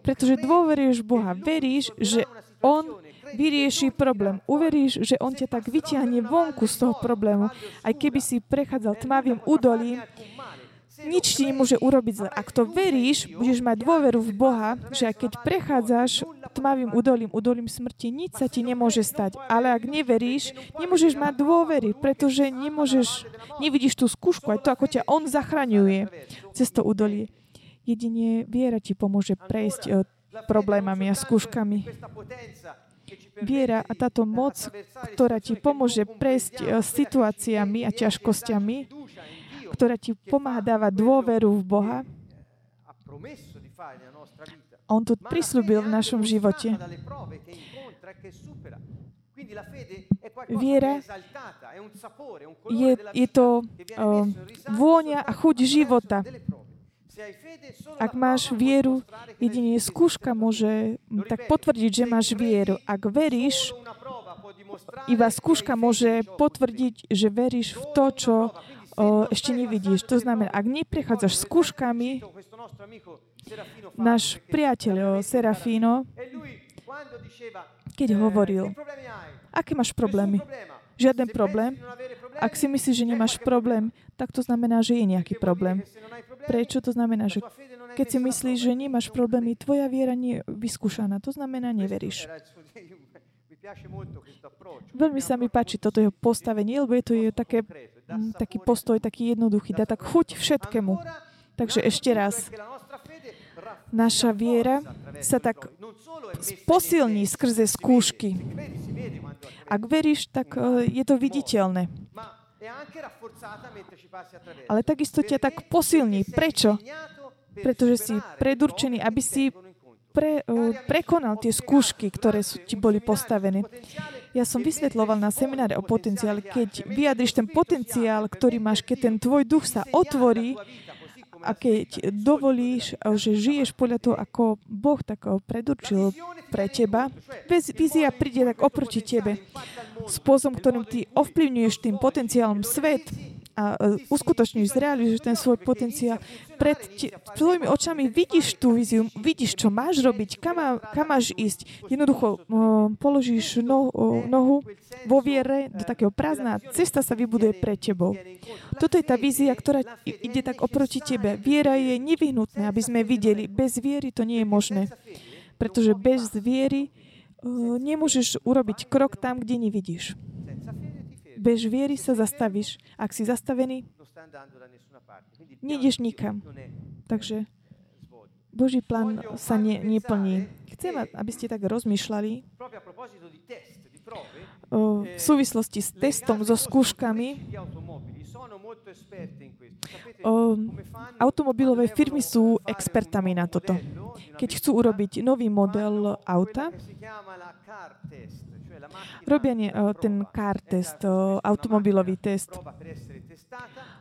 Pretože dôveruješ Boha. Veríš, že On vyrieši problém. Uveríš, že On ťa tak vyťahne vonku z toho problému. Aj keby si prechádzal tmavým údolím, nič ti nemôže urobiť zle. Ak to veríš, budeš mať dôveru v Boha, že aj keď prechádzaš tmavým údolím, údolím smrti, nič sa ti nemôže stať. Ale ak neveríš, nemôžeš mať dôvery, pretože nemôžeš, nevidíš tú skúšku, aj to, ako ťa On zachraňuje cez to údolie. Jedine viera ti pomôže prejsť eh, problémami a skúškami. Viera a táto moc, ktorá ti pomôže prejsť eh, situáciami a ťažkosťami, ktorá ti pomáha dávať dôveru v Boha, on to prislúbil v našom živote. Viera je, je to uh, vôňa a chuť života. Ak máš vieru, jedine skúška môže tak potvrdiť, že máš vieru. Ak veríš, iba skúška môže potvrdiť, že veríš v to, čo o, ešte nevidíš. To znamená, ak neprechádzaš skúškami, náš priateľ Serafino, keď hovoril, aké máš problémy? Žiaden problém. Ak si myslíš, že nemáš problém, tak to znamená, že je nejaký problém. Prečo? To znamená, že keď si myslíš, že nemáš problémy, tvoja viera nie je vyskúšaná. To znamená, neveríš. Veľmi sa mi páči toto jeho postavenie, lebo je to je také taký postoj, taký jednoduchý, dá tak chuť všetkému. Takže ešte raz, naša viera sa tak posilní skrze skúšky. Ak veríš, tak e, je to viditeľné. Ale takisto ťa tak posilní. Prečo? Pretože si predurčený, aby si pre, uh, prekonal tie skúšky, ktoré sú, ti boli postavené. Ja som vysvetloval na semináre o potenciále, keď vyjadriš ten potenciál, ktorý máš, keď ten tvoj duch sa otvorí a keď dovolíš, že žiješ podľa toho, ako Boh tak predurčil pre teba, vízia príde tak oproti tebe. Spôsobom, ktorým ty ovplyvňuješ tým potenciálom svet, a e, uskutočníš, zrealizuješ ten svoj potenciál, pred te, svojimi očami vidíš tú víziu, vidíš, čo máš robiť, kam, má, kam máš ísť. Jednoducho položíš no, nohu vo viere do takého prázdna cesta sa vybuduje pred tebou. Toto je tá vízia, ktorá ide tak oproti tebe. Viera je nevyhnutná, aby sme videli. Bez viery to nie je možné. Pretože bez viery uh, nemôžeš urobiť krok tam, kde nevidíš bez viery sa zastavíš. Ak si zastavený, nejdeš nikam. Takže Boží plán sa ne, neplní. Chcem, aby ste tak rozmýšľali v súvislosti s testom, so skúškami. Automobilové firmy sú expertami na toto. Keď chcú urobiť nový model auta, Robia nie, ten car test, automobilový test.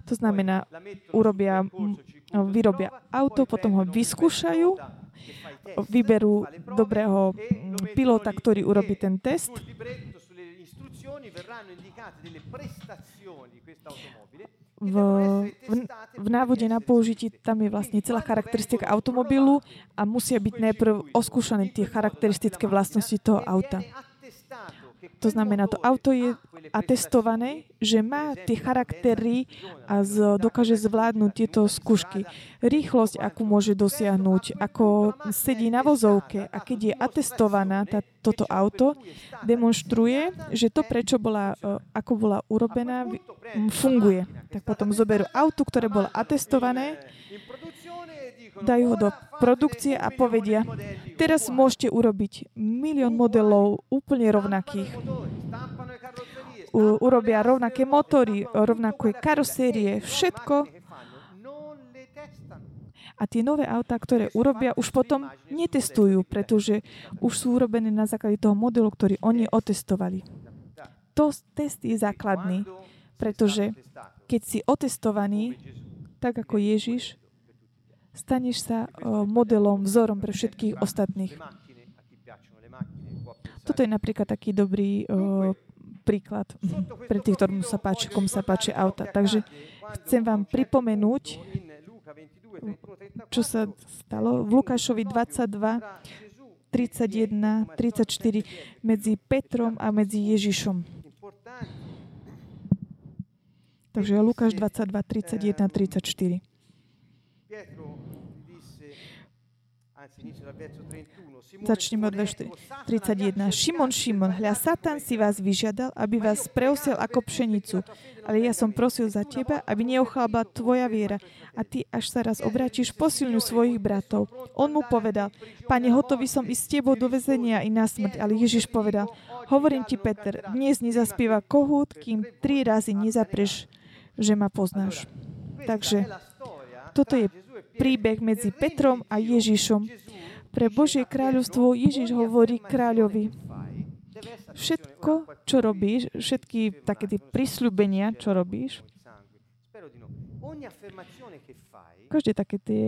To znamená, urobia, vyrobia auto, potom ho vyskúšajú, vyberú dobrého pilota, ktorý urobí ten test. V, v, v návode na použití tam je vlastne celá charakteristika automobilu a musia byť najprv oskúšané tie charakteristické vlastnosti toho auta. To znamená, to auto je atestované, že má tie charaktery a z, dokáže zvládnuť tieto skúšky. Rýchlosť, akú môže dosiahnuť, ako sedí na vozovke a keď je atestovaná tá, toto auto, demonstruje, že to, prečo bola, e, ako bola urobená, funguje. Tak potom zoberú auto, ktoré bolo atestované, dajú ho do produkcie a povedia, teraz môžete urobiť milión modelov úplne rovnakých. U, urobia rovnaké motory, rovnaké karosérie, všetko, A tie nové autá, ktoré urobia, už potom netestujú, pretože už sú urobené na základe toho modelu, ktorý oni otestovali. To test je základný, pretože keď si otestovaný, tak ako Ježiš, staneš sa modelom, vzorom pre všetkých ostatných. Toto je napríklad taký dobrý príklad pre tých, ktorým sa páči, komu sa páči auta. Takže chcem vám pripomenúť, čo sa stalo v Lukášovi 22, 31, 34 medzi Petrom a medzi Ježišom. Takže Lukáš 22, 31, 34. Začneme od 31. Šimon, Šimon, hľa, Satan si vás vyžiadal, aby vás preusil ako pšenicu, ale ja som prosil za teba, aby neochába tvoja viera. A ty, až sa raz obrátiš, posilňu svojich bratov. On mu povedal, pane, hotový som ísť s tebou do vezenia i na smrť. Ale Ježiš povedal, hovorím ti, Peter, dnes nezaspieva kohút, kým tri razy nezapreš, že ma poznáš. Takže toto je príbeh medzi Petrom a Ježišom. Pre Božie kráľovstvo Ježiš hovorí kráľovi. Všetko, čo robíš, všetky také tie prisľubenia, čo robíš, každé také tie,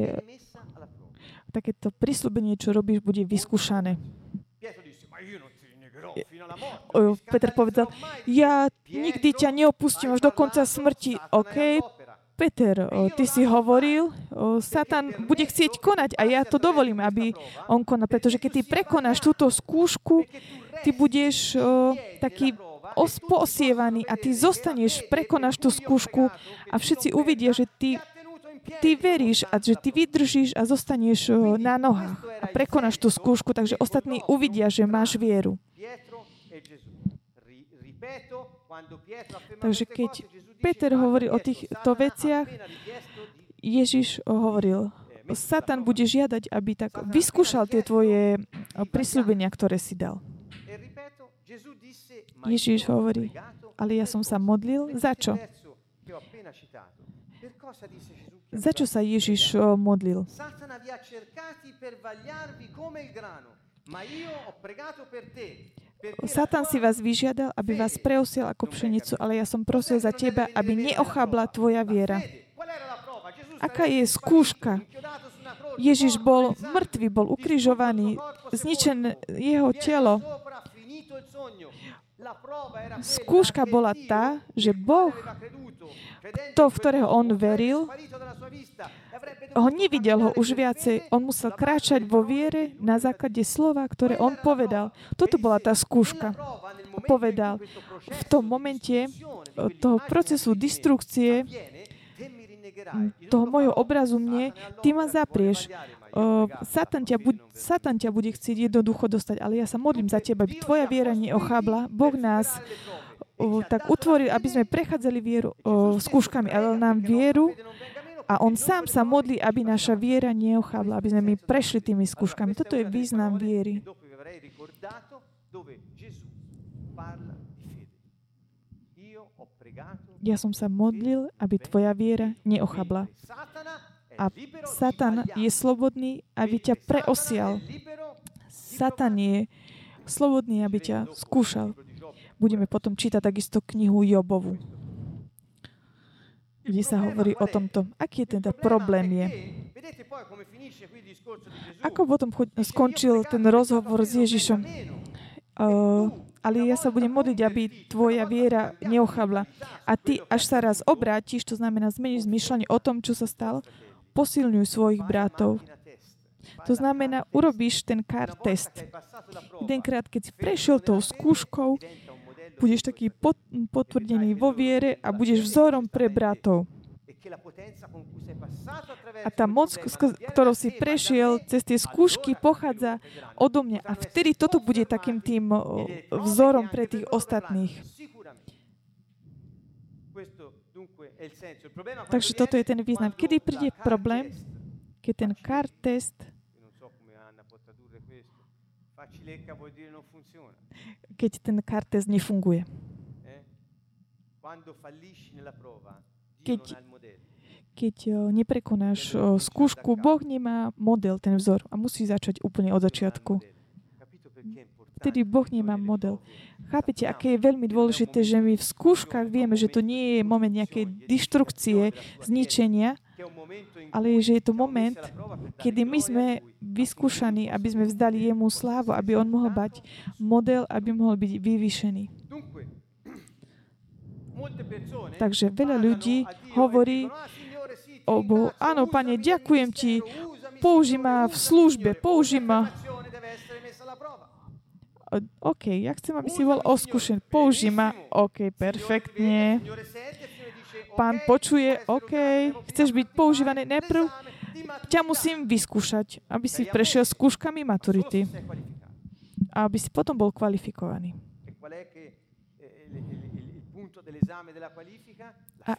takéto prisľubenie, čo robíš, bude vyskúšané. Peter povedal, ja nikdy ťa neopustím až do konca smrti. OK, Peter, ty si hovoril, Satan bude chcieť konať a ja to dovolím, aby on konal, pretože keď ty prekonáš túto skúšku, ty budeš taký os- poosievaný a ty zostaneš, prekonáš tú skúšku a všetci uvidia, že ty, ty veríš a že ty vydržíš a zostaneš na nohách a prekonáš tú skúšku, takže ostatní uvidia, že máš vieru. Takže keď Peter hovorí o týchto veciach, Ježiš hovoril, Satan bude žiadať, aby tak vyskúšal tie tvoje prisľubenia, ktoré si dal. Ježiš hovorí, ale ja som sa modlil. Za čo? Za čo sa Ježiš modlil? Satan si vás vyžiadal, aby vás preosil ako pšenicu, ale ja som prosil za teba, aby neochabla tvoja viera. Aká je skúška? Ježiš bol mŕtvý, bol ukrižovaný, zničené jeho telo. Skúška bola tá, že Boh, to, v ktorého on veril, ho nevidel ho už viacej. On musel kráčať vo viere na základe slova, ktoré on povedal. Toto bola tá skúška. Povedal, v tom momente toho procesu destrukcie toho môjho obrazu mne, ty ma zaprieš. Uh, Satan, ťa bu- Satan ťa bude chcieť jednoducho dostať, ale ja sa modlím za teba, aby tvoja viera neochábla. Boh nás uh, tak utvoril, aby sme prechádzali vieru uh, skúškami, ale nám vieru a on sám sa modlí, aby naša viera neochabla, aby sme my prešli tými skúškami. Toto je význam viery. Ja som sa modlil, aby tvoja viera neochabla. A Satan je slobodný, aby ťa preosial. Satan je slobodný, aby ťa skúšal. Budeme potom čítať takisto knihu Jobovu kde sa hovorí o tomto. Aký je teda problém je? Ako potom skončil ten rozhovor s Ježišom? Uh, ale ja sa budem modliť, aby tvoja viera neochabla. A ty, až sa raz obrátiš, to znamená zmeníš zmyšľanie o tom, čo sa stalo, posilňuj svojich bratov. To znamená, urobíš ten car test. Jedenkrát, keď si prešiel tou skúškou, budeš taký potvrdený vo viere a budeš vzorom pre bratov. A tá moc, ktorou si prešiel cez tie skúšky, pochádza odo mňa. A vtedy toto bude takým tým vzorom pre tých ostatných. Takže toto je ten význam. Kedy príde problém? Keď ten car test keď ten kartes nefunguje. Eh? Keď keď eh, neprekonáš eh, skúšku, Boh nemá model, ten vzor a musí začať úplne od začiatku. Vtedy Boh nemá model. Chápete, aké je veľmi dôležité, že my v skúškach vieme, že to nie je moment nejakej deštrukcie, zničenia, ale že je to moment, kedy my sme vyskúšaní, aby sme vzdali jemu slávu, aby on mohol bať model, aby mohol byť vyvýšený. Takže veľa ľudí hovorí o Bohu, áno, pane, ďakujem ti, použi ma v službe, použi ma OK, ja chcem, aby si bol oskúšen. Použij ma. OK, perfektne. Pán počuje, OK, chceš byť používaný najprv, ťa musím vyskúšať, aby si prešiel skúškami maturity. A aby si potom bol kvalifikovaný. A,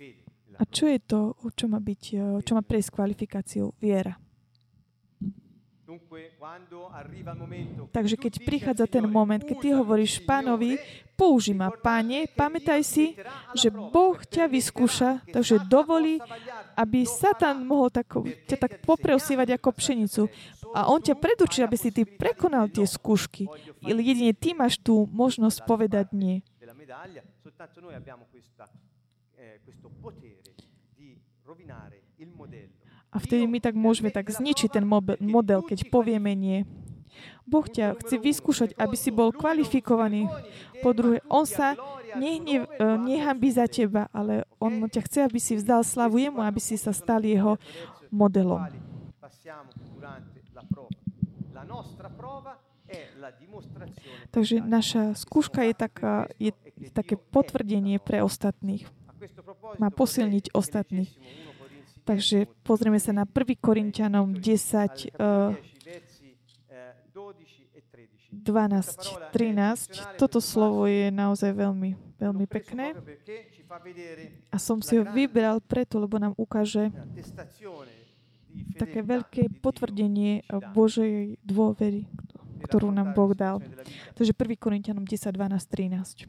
a čo je to, čo má, byť, čo má prejsť kvalifikáciou? Viera. Takže keď prichádza ten moment, keď ty hovoríš pánovi, použi ma, páne, pamätaj si, že Boh ťa vyskúša, takže dovolí, aby Satan mohol tak, ťa tak popreosývať ako pšenicu. A on ťa predučí, aby si ty prekonal tie skúšky. Jedine ty máš tú možnosť povedať nie. Eh, il modello a vtedy my tak môžeme tak zničiť ten model, keď povieme nie. Boh ťa chce vyskúšať, aby si bol kvalifikovaný. Po druhé, On sa nehne, nehambí za teba, ale On ťa chce, aby si vzdal slavu Jemu, aby si sa stal Jeho modelom. Takže naša skúška je, taká, je také potvrdenie pre ostatných. Má posilniť ostatných. Takže pozrieme sa na 1. Korintianom 10, 12, 13. Toto slovo je naozaj veľmi, veľmi pekné. A som si ho vybral preto, lebo nám ukáže také veľké potvrdenie Božej dôvery, ktorú nám Boh dal. Takže 1. Korintianom 10, 12, 13.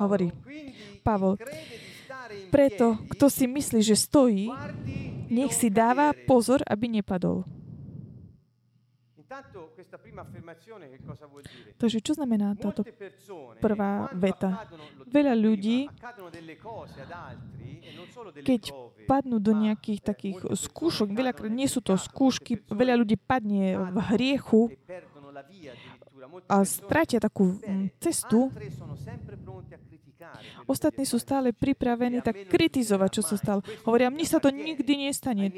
Hovorí Pavol, preto, kto si myslí, že stojí, nech si dáva pozor, aby nepadol. Takže čo znamená táto prvá veta? Veľa ľudí, keď padnú do nejakých takých skúšok, veľakrát nie sú to skúšky, veľa ľudí padne v hriechu a stratia takú cestu, Ostatní sú stále pripravení tak kritizovať, čo sa stalo. Hovoria, mne sa to nikdy nestane.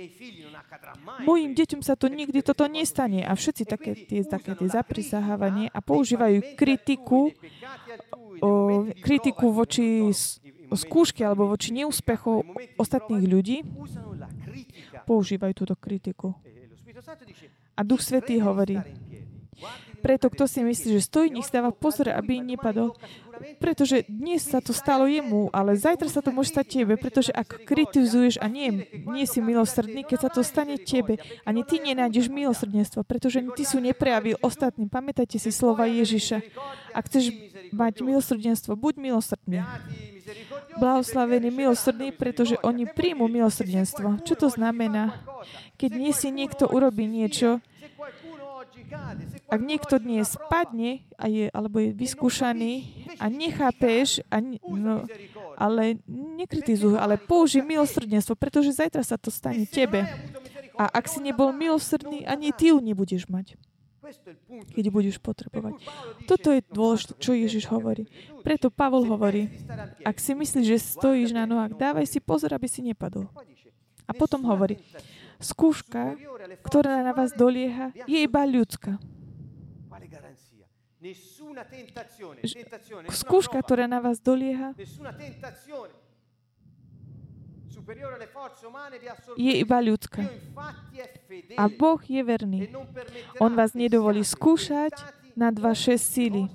Mojim deťom sa to nikdy toto nestane. A všetci také tie, také tie zaprisahávanie a používajú kritiku, o, kritiku voči skúške alebo voči neúspechu ostatných ľudí. Používajú túto kritiku. A Duch Svetý hovorí, preto kto si myslí, že stojí, nech stáva pozor, aby nepadol. Pretože dnes sa to stalo jemu, ale zajtra sa to môže stať tebe, pretože ak kritizuješ a nie, nie si milosrdný, keď sa to stane tebe, ani ty nenájdeš milosrdenstvo, pretože ty sú neprejavil ostatným. Pamätajte si slova Ježiša. Ak chceš mať milosrdenstvo, buď milosrdný. Blahoslavení milosrdní, pretože oni príjmu milosrdenstvo. Čo to znamená? Keď nie si niekto urobí niečo, ak niekto dnes spadne a je, alebo je vyskúšaný a nechápeš, a, no, ale nekritizuj, ale použij milosrdenstvo, pretože zajtra sa to stane tebe. A ak si nebol milosrdný, ani ty ju nebudeš mať keď budeš potrebovať. Toto je dôležité, čo Ježiš hovorí. Preto Pavol hovorí, ak si myslíš, že stojíš na nohách, dávaj si pozor, aby si nepadol. A potom hovorí, skúška, ktorá na vás dolieha, je iba ľudská. Skúška, ktorá na vás dolieha, je iba ľudská. A Boh je verný. On vás nedovolí skúšať nad vaše síly.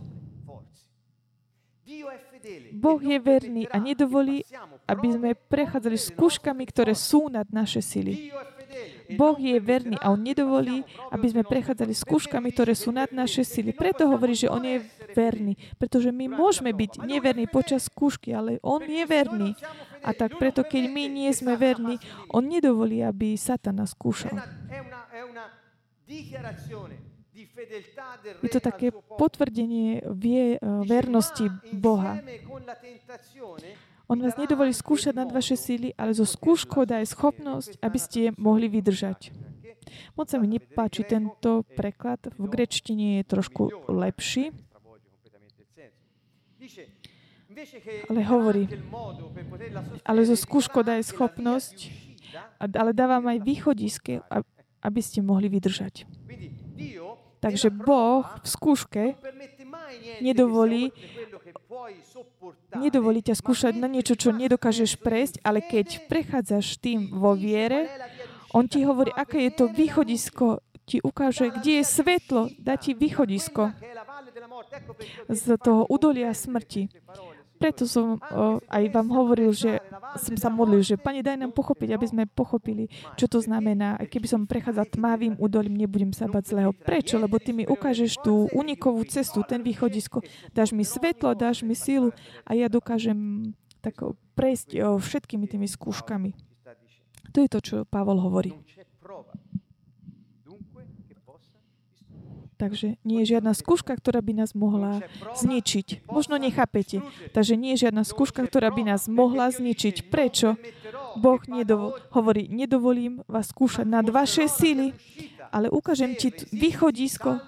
Boh je verný a nedovolí, aby sme prechádzali skúškami, ktoré sú nad naše sily. Boh je verný a On nedovolí, aby sme prechádzali skúškami, ktoré sú nad naše sily. Preto hovorí, že On je verný. Pretože my môžeme byť neverní počas skúšky, ale On je verný. A tak preto, keď my nie sme verní, On nedovolí, aby Satan nás skúšal. Je to také potvrdenie vie, vernosti Boha. On vás nedovolí skúšať nad vaše síly, ale zo skúškou dá schopnosť, aby ste mohli vydržať. Moc sa mi nepáči tento preklad. V grečtine je trošku lepší. Ale hovorí, ale zo skúškou dá schopnosť, ale dávam aj východiske, aby ste mohli vydržať. Takže Boh v skúške nedovolí, nedovolí ťa skúšať na niečo, čo nedokážeš prejsť, ale keď prechádzaš tým vo viere, on ti hovorí, aké je to východisko, ti ukáže, kde je svetlo, dá ti východisko z toho udolia smrti. Preto som o, aj vám hovoril, že som sa modlil, že Pane, daj nám pochopiť, aby sme pochopili, čo to znamená. Keby som prechádzal tmavým údolím, nebudem sa bať zlého. Prečo? Lebo ty mi ukážeš tú unikovú cestu, ten východisko. Dáš mi svetlo, dáš mi sílu a ja dokážem tak prejsť o, všetkými tými skúškami. To je to, čo Pavol hovorí. Takže nie je žiadna skúška, ktorá by nás mohla zničiť. Možno nechápete. Takže nie je žiadna skúška, ktorá by nás mohla zničiť. Prečo? Boh nedovol, hovorí, nedovolím vás skúšať nad vaše síly, ale ukážem ti východisko,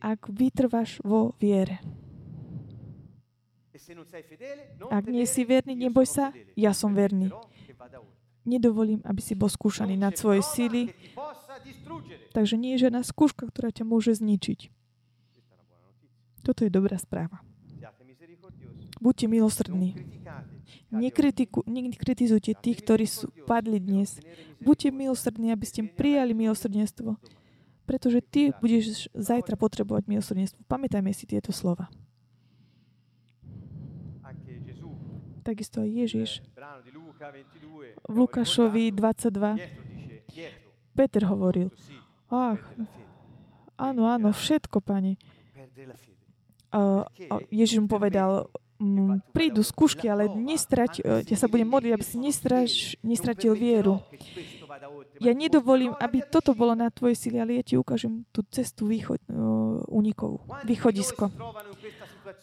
ak vytrváš vo viere. Ak nie si verný, neboj sa, ja som verný. Nedovolím, aby si bol skúšaný nad svoje síly, Takže nie je žiadna skúška, ktorá ťa môže zničiť. Toto je dobrá správa. Buďte milosrdní. Nekritiku, nekritizujte tých, ktorí sú padli dnes. Buďte milosrdní, aby ste prijali milosrdenstvo. Pretože ty budeš zajtra potrebovať milosrdenstvo. Pamätajme si tieto slova. Takisto aj Ježiš v Lukášovi 22 Peter hovoril, ach, áno, áno, všetko, pani. Ježiš mu povedal, m, prídu skúšky, ale nestrať, e, ja sa budem modliť, aby si nestrač, nestratil vieru. Ja nedovolím, aby toto bolo na tvojej sile, ale ja ti ukážem tú cestu východ, uh, unikovú, východisko.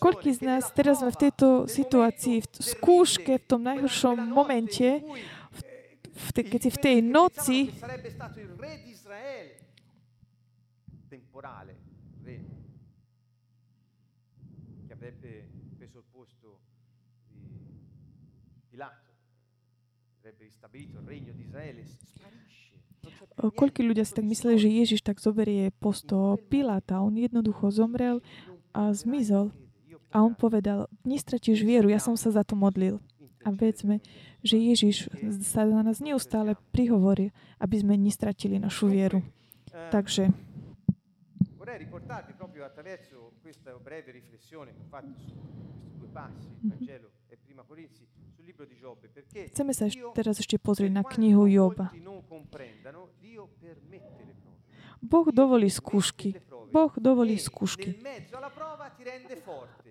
Koľký z nás teraz sme v tejto situácii, v skúške, v tom najhoršom momente, v te, keď si v tej noci Koľko ľudia si tak mysleli, že Ježiš tak zoberie posto Piláta. On jednoducho zomrel a zmizol. A on povedal, nestratíš vieru, ja som sa za to modlil. A vedzme, že Ježiš sa na nás neustále prihovorí, aby sme nestratili našu vieru. Takže Chceme sa teraz ešte pozrieť na knihu Joba. Boh dovolí skúšky. Boh dovolí skúšky.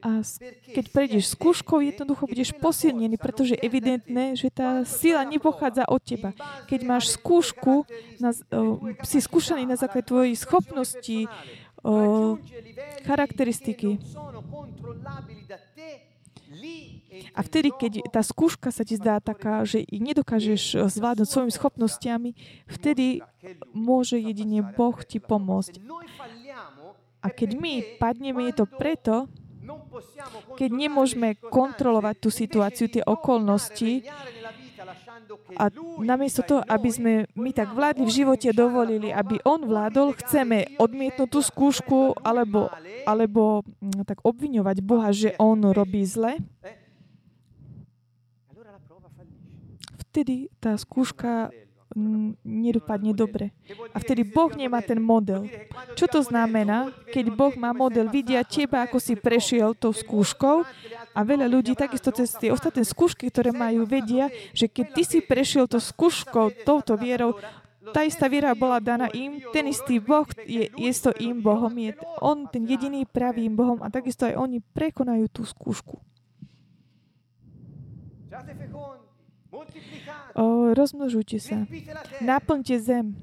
A keď prejdeš skúškou, jednoducho budeš posilnený, pretože je evidentné, že tá sila nepochádza od teba. Keď máš skúšku, na, uh, si skúšaný na základe tvojich schopností, uh, charakteristiky, a vtedy, keď tá skúška sa ti zdá taká, že nedokážeš zvládnuť svojimi schopnostiami, vtedy môže jedine Boh ti pomôcť. A keď my padneme, je to preto, keď nemôžeme kontrolovať tú situáciu, tie okolnosti, a namiesto toho, aby sme my tak vládli v živote, dovolili, aby on vládol, chceme odmietnúť tú skúšku alebo, alebo mm, tak obviňovať Boha, že on robí zle, vtedy tá skúška nedopadne dobre. A vtedy Boh nemá ten model. Čo to znamená, keď Boh má model? Vidia teba, ako si prešiel tou skúškou a veľa ľudí takisto cez tie ostatné skúšky, ktoré majú, vedia, že keď ty si prešiel tou skúškou, touto vierou, tá istá viera bola daná im, ten istý Boh je, je to im Bohom, je on ten jediný pravým Bohom a takisto aj oni prekonajú tú skúšku. O, rozmnožujte sa. Naplňte zem.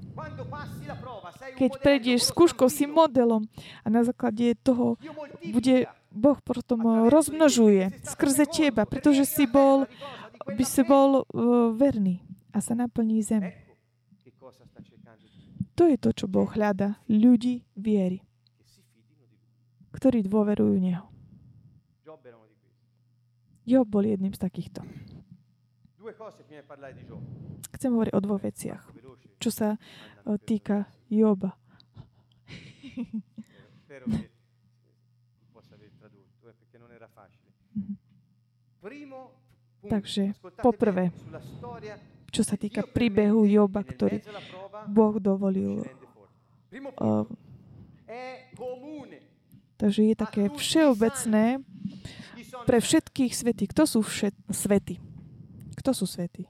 Keď prejdeš skúškou, si modelom a na základe toho bude Boh potom rozmnožuje skrze teba, pretože si bol, by si bol verný a sa naplní zem. To je to, čo Boh hľada. Ľudí viery, ktorí dôverujú Neho. Job bol jedným z takýchto. Chcem hovoriť o dvoch veciach, čo sa týka Joba. Takže poprvé, čo sa týka príbehu Joba, ktorý Boh dovolil. Uh, takže je také všeobecné pre všetkých svetí. Kto sú všet, svety? Kto sú svety?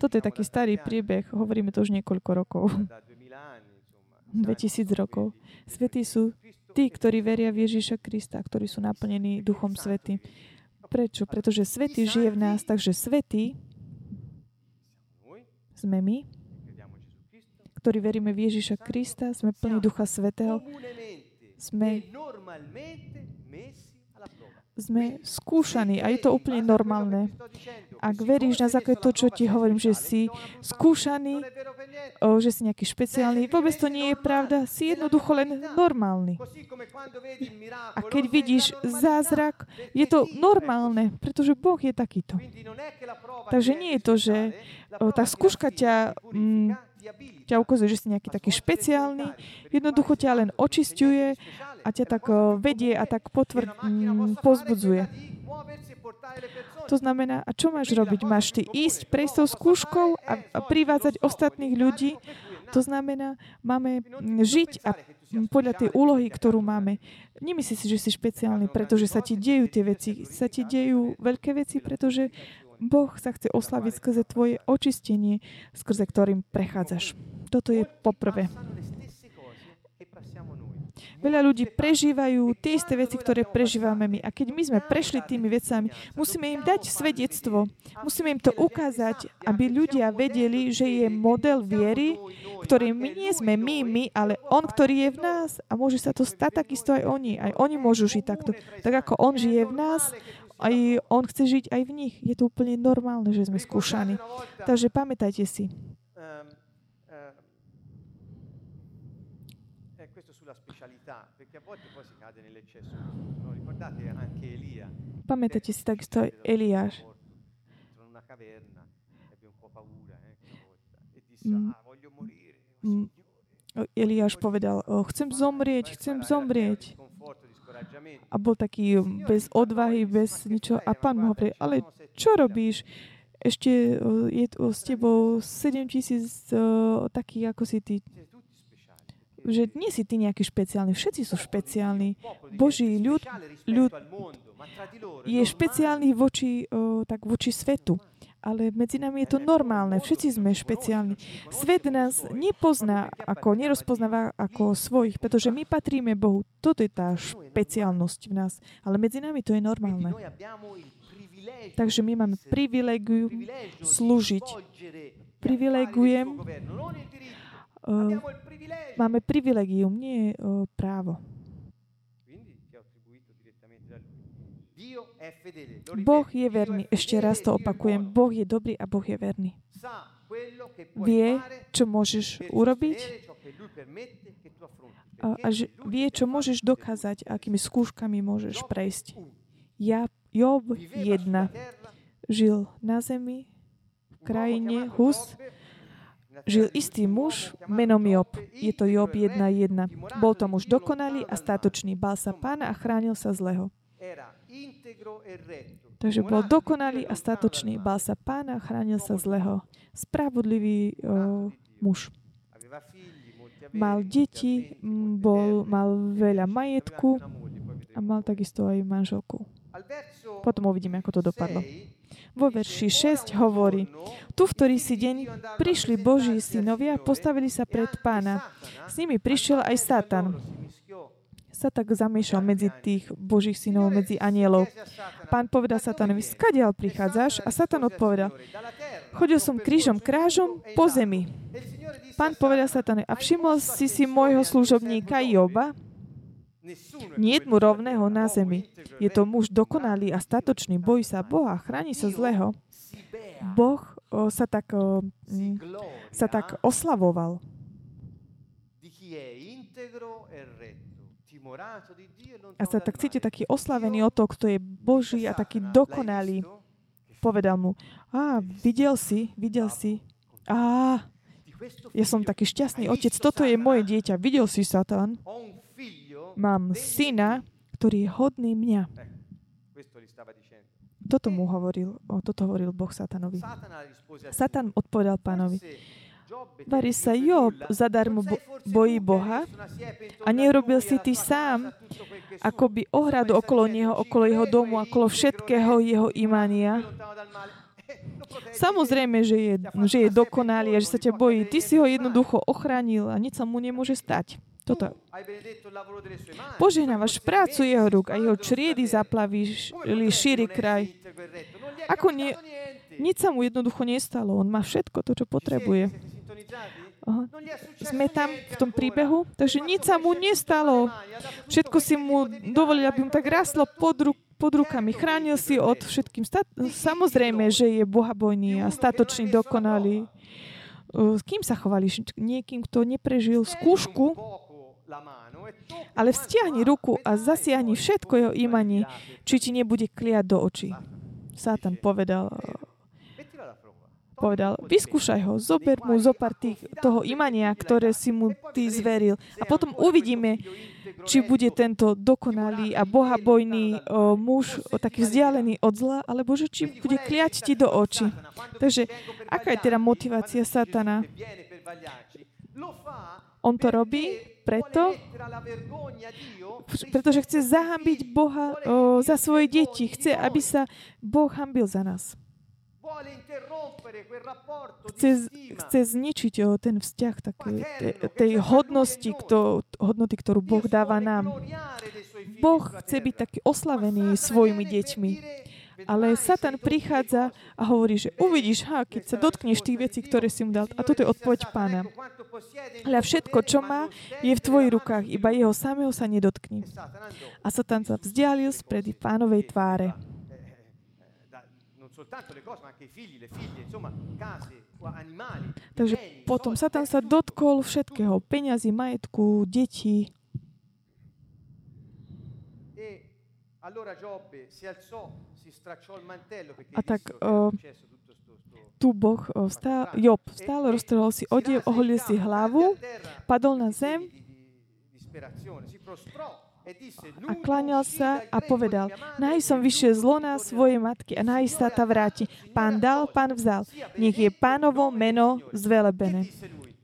Toto je taký starý príbeh, hovoríme to už niekoľko rokov. 2000 [LAUGHS] rokov. Svetí sú tí, ktorí veria v Ježíša Krista, ktorí sú naplnení Duchom Svety. Prečo? Pretože Svetý žije v nás, takže Svetý sme my, ktorí veríme v Ježíša Krista, sme plní Ducha Svetého, sme sme skúšaní a je to úplne normálne. Ak veríš na základe to, čo ti hovorím, že si skúšaný, že si nejaký špeciálny, vôbec to nie je pravda. Si jednoducho len normálny. A keď vidíš zázrak, je to normálne, pretože Boh je takýto. Takže nie je to, že tá skúška ťa... Mm, ťa ukazuje, že si nejaký taký špeciálny, jednoducho ťa len očisťuje a ťa tak vedie a tak potvr- mm, pozbudzuje. To znamená, a čo máš robiť? Máš ty ísť, prejsť tou skúškou a, privádzať ostatných ľudí? To znamená, máme žiť a podľa tej úlohy, ktorú máme. Nemyslí si, že si špeciálny, pretože sa ti dejú tie veci. Sa ti dejú veľké veci, pretože Boh sa chce oslaviť skrze tvoje očistenie, skrze ktorým prechádzaš. Toto je poprvé. Veľa ľudí prežívajú tie isté veci, ktoré prežívame my. A keď my sme prešli tými vecami, musíme im dať svedectvo. Musíme im to ukázať, aby ľudia vedeli, že je model viery, ktorý my nie sme my, my, ale on, ktorý je v nás. A môže sa to stať takisto aj oni. Aj oni môžu žiť takto. Tak ako on žije v nás, aj on chce žiť aj v nich. Je to úplne normálne, že sme skúšaní. Takže pamätajte si. Pamätajte si takisto aj Eliáš. Mm. Mm. Eliáš povedal, chcem zomrieť, chcem zomrieť. A bol taký bez odvahy, bez ničoho. A pán mu hovorí, ale čo robíš? Ešte je s tebou 7 tisíc takých, ako si ty že nie si ty nejaký špeciálny, všetci sú špeciálni. Boží ľud, ľud je špeciálny voči, o, tak voči svetu. Ale medzi nami je to normálne. Všetci sme špeciálni. Svet nás nepozná, ako, nerozpoznáva ako svojich, pretože my patríme Bohu. Toto je tá špeciálnosť v nás. Ale medzi nami to je normálne. Takže my máme privilegium slúžiť. Privilegujem uh, máme privilegium, nie uh, právo. Boh je verný. Ešte raz to opakujem. Boh je dobrý a Boh je verný. Vie, čo môžeš urobiť a, a že vie, čo môžeš dokázať, akými skúškami môžeš prejsť. Ja, Job 1 žil na zemi, v krajine Hus, žil istý muž menom Job. Je to Job 1.1. Bol to muž dokonalý a statočný. Bál sa pána a chránil sa zlého. Takže bol dokonalý a statočný. Bál sa pána, chránil sa zlého. Spravodlivý o, muž. Mal deti, bol, mal veľa majetku a mal takisto aj manželku. Potom uvidíme, ako to dopadlo. Vo verši 6 hovorí, tu v ktorý si deň prišli Boží synovia, postavili sa pred pána. S nimi prišiel aj Satan sa tak zamiešal medzi tých Božích synov, medzi anielov. Pán povedal Satanovi, skadiaľ prichádzaš? A Satan odpovedal, chodil som krížom krážom po zemi. Pán povedal Satanovi, a všimol si si môjho služobníka Joba? Nie mu rovného na zemi. Je to muž dokonalý a statočný, bojí sa Boha, chráni sa zlého. Boh o, sa tak, o, m, sa tak oslavoval. A sa tak cíti taký oslavený o to, kto je Boží a taký dokonalý. Povedal mu, a videl si, videl si, a ja som taký šťastný otec, toto je moje dieťa, videl si, Satan? Mám syna, ktorý je hodný mňa. Toto mu hovoril, toto hovoril Boh Satanovi. Satan odpovedal pánovi, Vari sa Job zadarmo bo- bojí Boha a nerobil si ty sám akoby ohradu okolo neho, okolo jeho domu, okolo všetkého jeho imania. [LAUGHS] Samozrejme, že je, že je dokonalý a že sa ťa bojí. Ty si ho jednoducho ochránil a nič sa mu nemôže stať. Toto. Požehnávaš prácu jeho rúk a jeho čriedy zaplavíš šíri kraj. Ako nie, nič sa mu jednoducho nestalo. On má všetko to, čo potrebuje. Aha. Sme tam v tom príbehu, takže nič sa mu nestalo. Všetko si mu dovolil, aby mu tak rastlo pod, ruk, pod rukami. Chránil si od všetkým. Stat- Samozrejme, že je bohabojný a statočný, dokonalý. S kým sa chovališ? Niekým, kto neprežil skúšku, ale vzťahni ruku a zasiahni všetko jeho imanie, či ti nebude kliať do očí. Satan povedal povedal, vyskúšaj ho, zober mu zo pár tých, toho imania, ktoré si mu ty zveril. A potom uvidíme, či bude tento dokonalý a bohabojný o, muž, o, taký vzdialený od zla, alebo že či bude kliať ti do očí. Takže aká je teda motivácia satana? On to robí preto, pretože chce zahambiť Boha o, za svoje deti. Chce, aby sa Boh hambil za nás. Chce, chce zničiť o, ten vzťah takej, tej, tej hodnosti, kto, hodnoty, ktorú Boh dáva nám. Boh chce byť taký oslavený svojimi deťmi. Ale Satan prichádza a hovorí, že uvidíš, ha, keď sa dotkneš tých vecí, ktoré si mu dal. A toto je odpoveď pána. Hľa všetko, čo má, je v tvojich rukách, iba jeho samého sa nedotkni. A Satan sa vzdialil spredy pánovej tváre. Takže potom Satan sa dotkol všetkého, peňazí, majetku, detí. A tak uh, tu Boh vstál, Job vstal, roztrhol si odev, oholil si hlavu, padol na zem a kláňal sa a povedal, naj som vyšiel zlo na svoje matky a naj sa ta vráti. Pán dal, pán vzal. Nech je pánovo meno zvelebené.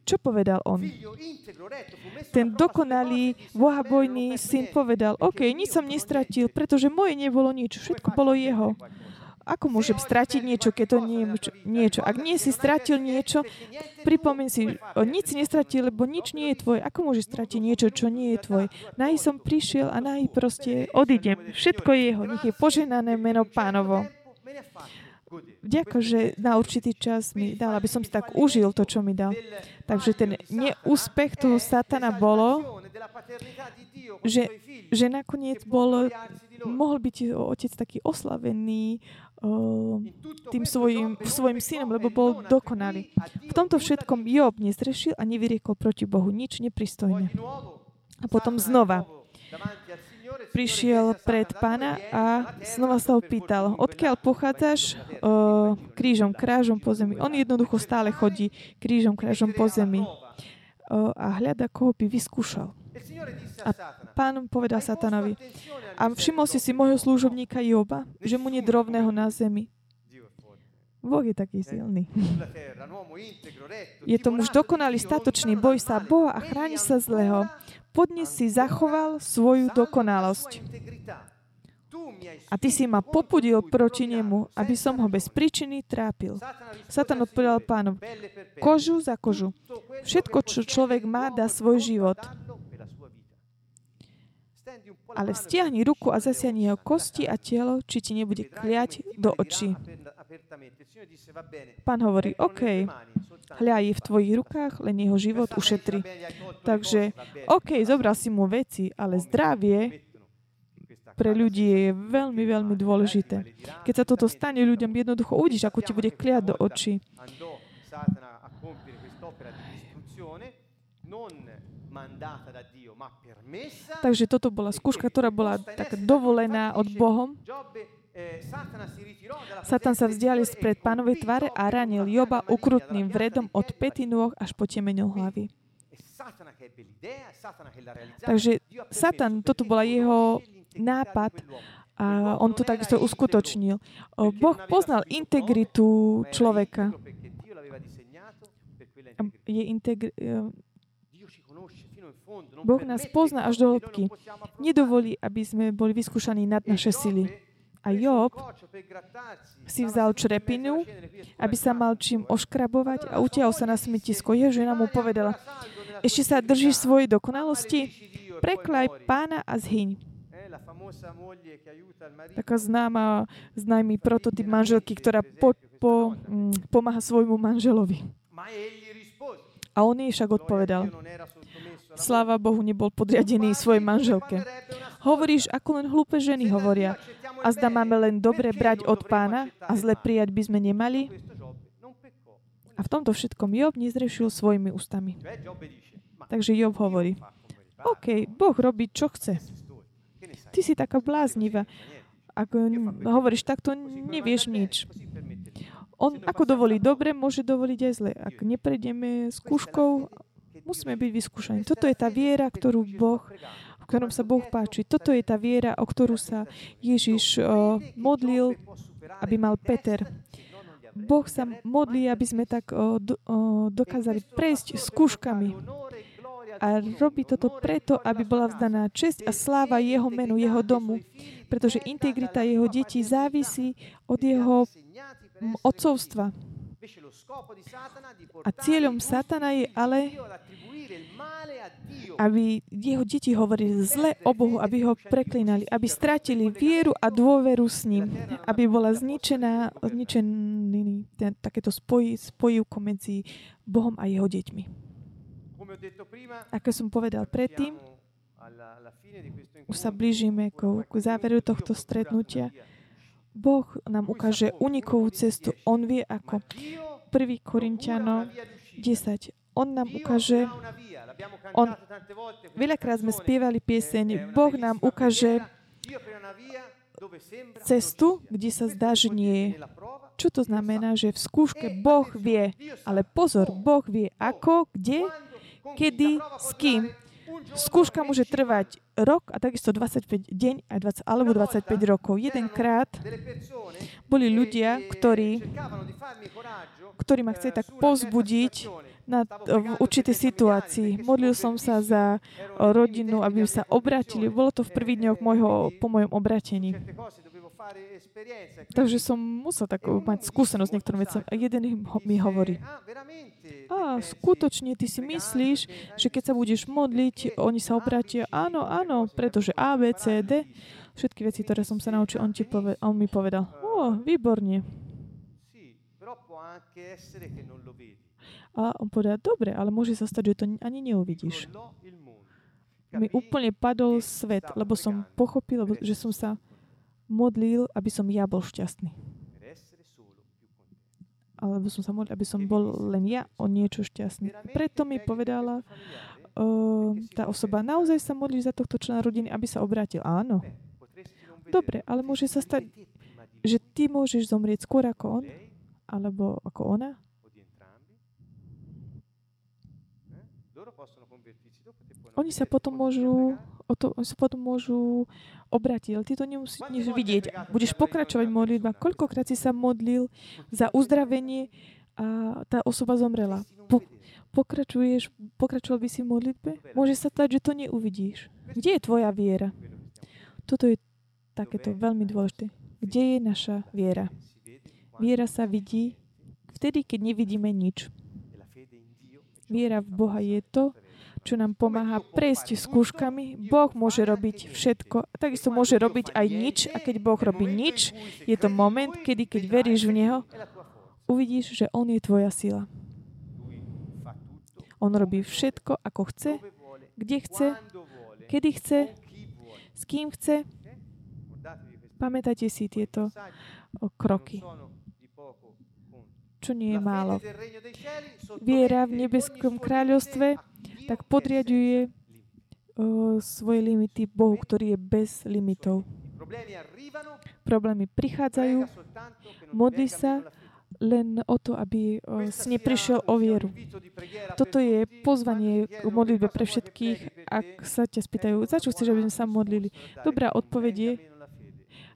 Čo povedal on? Ten dokonalý, bohabojný syn povedal, OK, nič som nestratil, pretože moje nebolo nič, všetko bolo jeho. Ako môžem stratiť niečo, keď to nie je niečo? Ak nie si stratil niečo, pripomeň si, nič si nestratil, lebo nič nie je tvoje. Ako môžeš stratiť niečo, čo nie je tvoje? Naj som prišiel a naj proste odídem. Všetko je jeho. Nech je poženané meno pánovo. Ďakujem, že na určitý čas mi dal, aby som si tak užil to, čo mi dal. Takže ten neúspech toho satana bolo, že, že nakoniec bol, mohol byť otec taký oslavený, tým svojim, svojim synom, lebo bol dokonalý. V tomto všetkom Job nezrešil a nevyriekol proti Bohu nič nepristojné. A potom znova prišiel pred pána a znova sa ho pýtal, odkiaľ pochádzaš o, krížom, krážom po zemi. On jednoducho stále chodí krížom, krážom po zemi o, a hľada, koho by vyskúšal. A pán povedal Satanovi, a všimol si si môjho služobníka Joba, že mu nie drovného na zemi. Boh je taký silný. Je to muž dokonalý, statočný, boj sa Boha a chráni sa zlého. Podnes si zachoval svoju dokonalosť. A ty si ma popudil proti nemu, aby som ho bez príčiny trápil. Satan odpovedal pánom, kožu za kožu. Všetko, čo človek má, dá svoj život. Ale vztiahni ruku a zasiahni jeho kosti a telo, či ti nebude kliať do očí. Pán hovorí, OK, hľa je v tvojich rukách, len jeho život ušetri. Takže, OK, zobral si mu veci, ale zdravie pre ľudí je veľmi, veľmi dôležité. Keď sa toto stane ľuďom, jednoducho uvidíš, ako ti bude kliať do očí. Takže toto bola skúška, ktorá bola tak dovolená od Bohom. Satan sa vzdialil spred pánovej tvare a ranil Joba ukrutným vredom od pety nôh až po temeňu hlavy. Takže Satan, toto bola jeho nápad a on to takisto uskutočnil. Boh poznal integritu človeka. Je integri- e, boh nás pozná až do hĺbky. Nedovolí, aby sme boli vyskúšaní nad naše sily. A Job si vzal črepinu, aby sa mal čím oškrabovať a utiahol sa na smetisko. Jeho žena mu povedala, ešte sa držíš svojej dokonalosti? Preklaj pána a zhyň. Taká známa, známy prototyp manželky, ktorá po, po, mm, pomáha svojmu manželovi. A on jej však odpovedal, sláva Bohu, nebol podriadený svojej manželke. Hovoríš, ako len hlúpe ženy hovoria. A zda máme len dobre brať od pána a zle prijať by sme nemali? A v tomto všetkom Job nezrešil svojimi ústami. Takže Job hovorí, OK, Boh robí, čo chce. Ty si taká bláznivá. Ak hovoríš takto, nevieš nič. On ako dovolí dobre, môže dovoliť aj zle. Ak neprejdeme skúškou, musíme byť vyskúšaní. Toto je tá viera, ktorú Boh, v ktorom sa Boh páči. Toto je tá viera, o ktorú sa Ježiš uh, modlil, aby mal Peter. Boh sa modlí, aby sme tak uh, do, dokázali prejsť skúškami a robí toto preto, aby bola vzdaná česť a sláva jeho menu, jeho domu, pretože integrita jeho detí závisí od jeho otcovstva. A cieľom Satana je ale, aby jeho deti hovorili zle o Bohu, aby ho preklinali, aby stratili vieru a dôveru s ním, aby bola zničená, zničený ten, takéto spoj, spojivko medzi Bohom a jeho deťmi. Ako som povedal predtým, už sa blížime k, k záveru tohto stretnutia. Boh nám ukáže unikovú cestu. On vie ako. 1. Korintiano 10. On nám ukáže, on, veľakrát sme spievali pieseň, Boh nám ukáže cestu, kde sa zdá, že nie je. Čo to znamená, že v skúške Boh vie, ale pozor, Boh vie ako, kde kedy, s kým. Skúška môže trvať rok a takisto 25 deň aj 20, alebo 25 rokov. Jedenkrát boli ľudia, ktorí, ktorí ma chceli tak pozbudiť na, v určitej situácii. Modlil som sa za rodinu, aby sa obratili. Bolo to v prvých dňoch po mojom obratení. Takže som musel tak mať skúsenosť niektorým vecom. A jeden mi hovorí, a skutočne ty si myslíš, že keď sa budeš modliť, oni sa obrátia, áno, áno, pretože A, B, C, D, všetky veci, ktoré som sa naučil, on, ti poved- on mi povedal, o, výborne. A on povedal, dobre, ale môže sa stať, že to ani neuvidíš. Mi úplne padol svet, lebo som pochopil, že som sa modlil, aby som ja bol šťastný. Alebo som sa modlil, aby som bol len ja o niečo šťastný. Preto mi povedala uh, tá osoba, naozaj sa modlíš za tohto člena rodiny, aby sa obrátil. Áno. Dobre, ale môže sa stať, že ty môžeš zomrieť skôr ako on, alebo ako ona. Oni sa potom môžu, o to, oni sa potom môžu obratiť, ale ty to nemusíš vidieť. Budeš pokračovať modlitba. Koľkokrát si sa modlil za uzdravenie a tá osoba zomrela. Po, pokračuješ, pokračoval by si v modlitbe? Môže sa stať, že to neuvidíš. Kde je tvoja viera? Toto je takéto veľmi dôležité. Kde je naša viera? Viera sa vidí vtedy, keď nevidíme nič. Viera v Boha je to, čo nám pomáha prejsť skúškami. Boh môže robiť všetko. Takisto môže robiť aj nič. A keď Boh robí nič, je to moment, kedy keď veríš v Neho, uvidíš, že On je tvoja sila. On robí všetko, ako chce, kde chce, kedy chce, s kým chce. Pamätajte si tieto kroky čo nie je málo. Viera v nebeskom kráľovstve tak podriaduje uh, svoje limity Bohu, ktorý je bez limitov. Problémy prichádzajú, modli sa len o to, aby uh, si neprišiel o vieru. Toto je pozvanie k modlitbe pre všetkých, ak sa ťa spýtajú, za čo chceš, aby sme sa modlili. Dobrá odpoveď je,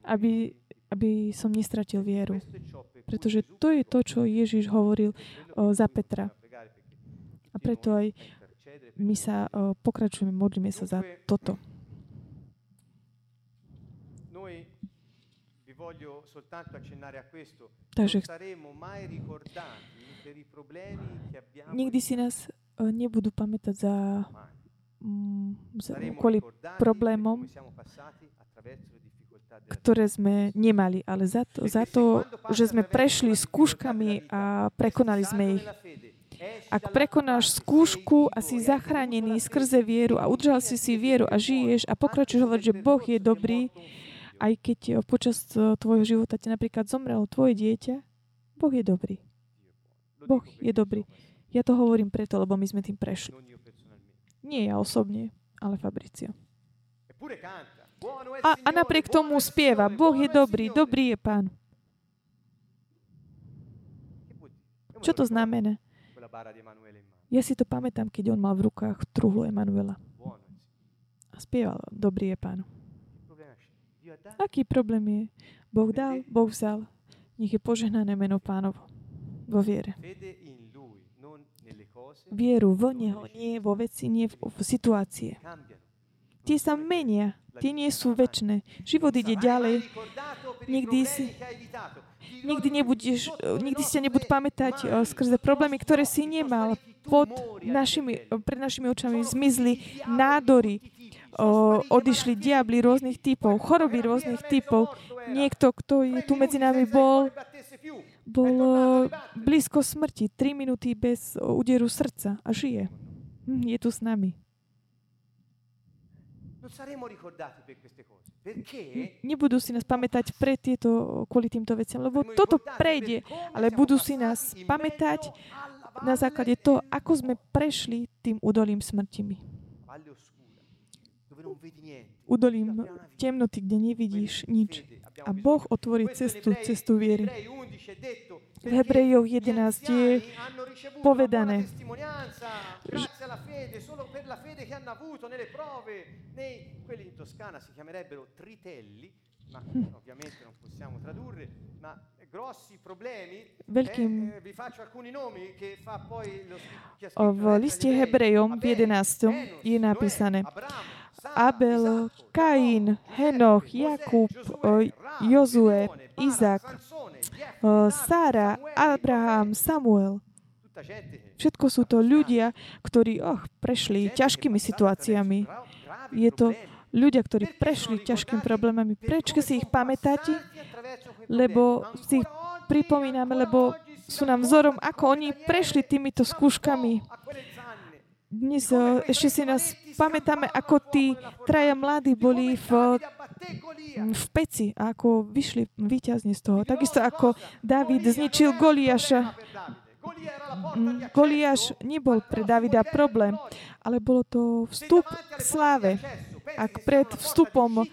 aby, aby som nestratil vieru. Pretože to je to, čo Ježiš hovoril o, za Petra. A preto aj my sa uh, pokračujeme, modlíme sa za toto. Takže nikdy si nás nebudú pamätať za, za kvôli problémom, ktoré sme nemali, ale za to, za to, že sme prešli skúškami a prekonali sme ich. Ak prekonáš skúšku a si zachránený skrze vieru a udržal si si vieru a žiješ a pokračuješ hovoriť, že Boh je dobrý, aj keď počas tvojho života ti napríklad zomrelo tvoje dieťa, Boh je dobrý. Boh je dobrý. Ja to hovorím preto, lebo my sme tým prešli. Nie ja osobne, ale Fabricio. A, a napriek tomu spieva, Boh je dobrý, dobrý je Pán. Čo to znamená? Ja si to pamätám, keď on mal v rukách truhlu Emanuela. A spieval, dobrý je pán. Aký problém je? Boh dal, Boh vzal. Nech je požehnané meno pánovo vo viere. Vieru v Neho, nie vo veci, nie v, v situácie. Tie sa menia, tie nie sú väčšie. Život ide ďalej. Nikdy si, Nikdy, nebudeš, nikdy si nebudú pamätať uh, skrze problémy, ktoré si nemal. Pod našimi, pred našimi očami zmizli nádory, uh, odišli diabli rôznych typov, choroby rôznych typov. Niekto, kto je tu medzi nami bol, bol uh, blízko smrti, 3 minúty bez úderu srdca a žije. Hm, je tu s nami. Nebudú si nás pamätať pre tieto, kvôli týmto veciam, lebo toto prejde, ale budú si nás pamätať na základe toho, ako sme prešli tým údolím smrtimi. Údolím temnoty, kde nevidíš nič. A Boh otvorí cestu, cestu viery. V Hebrejov 11 je povedané, že ma ovviamente non possiamo tradurre, ma grossi problemi, Veľkým... eh, vi faccio alcuni nomi che fa poi lo v liste Hebrejom v 11. je napísané Abel, Kain, Henoch, Jakub, Jozue, Izak, Sára, Abraham, Samuel. Všetko sú to ľudia, ktorí oh, prešli ťažkými situáciami. Je to ľudia, ktorí prešli ťažkými problémami. Prečo si ich pamätáte? Lebo si ich pripomíname, lebo sú nám vzorom, ako oni prešli týmito skúškami dnes uh, ešte si nás pamätáme, ako tí traja mladí boli v, v peci a ako vyšli výťazne z toho. Takisto ako David zničil Goliáša. Mm, Goliáš nebol pre Davida problém, ale bolo to vstup k sláve. Ak pred vstupom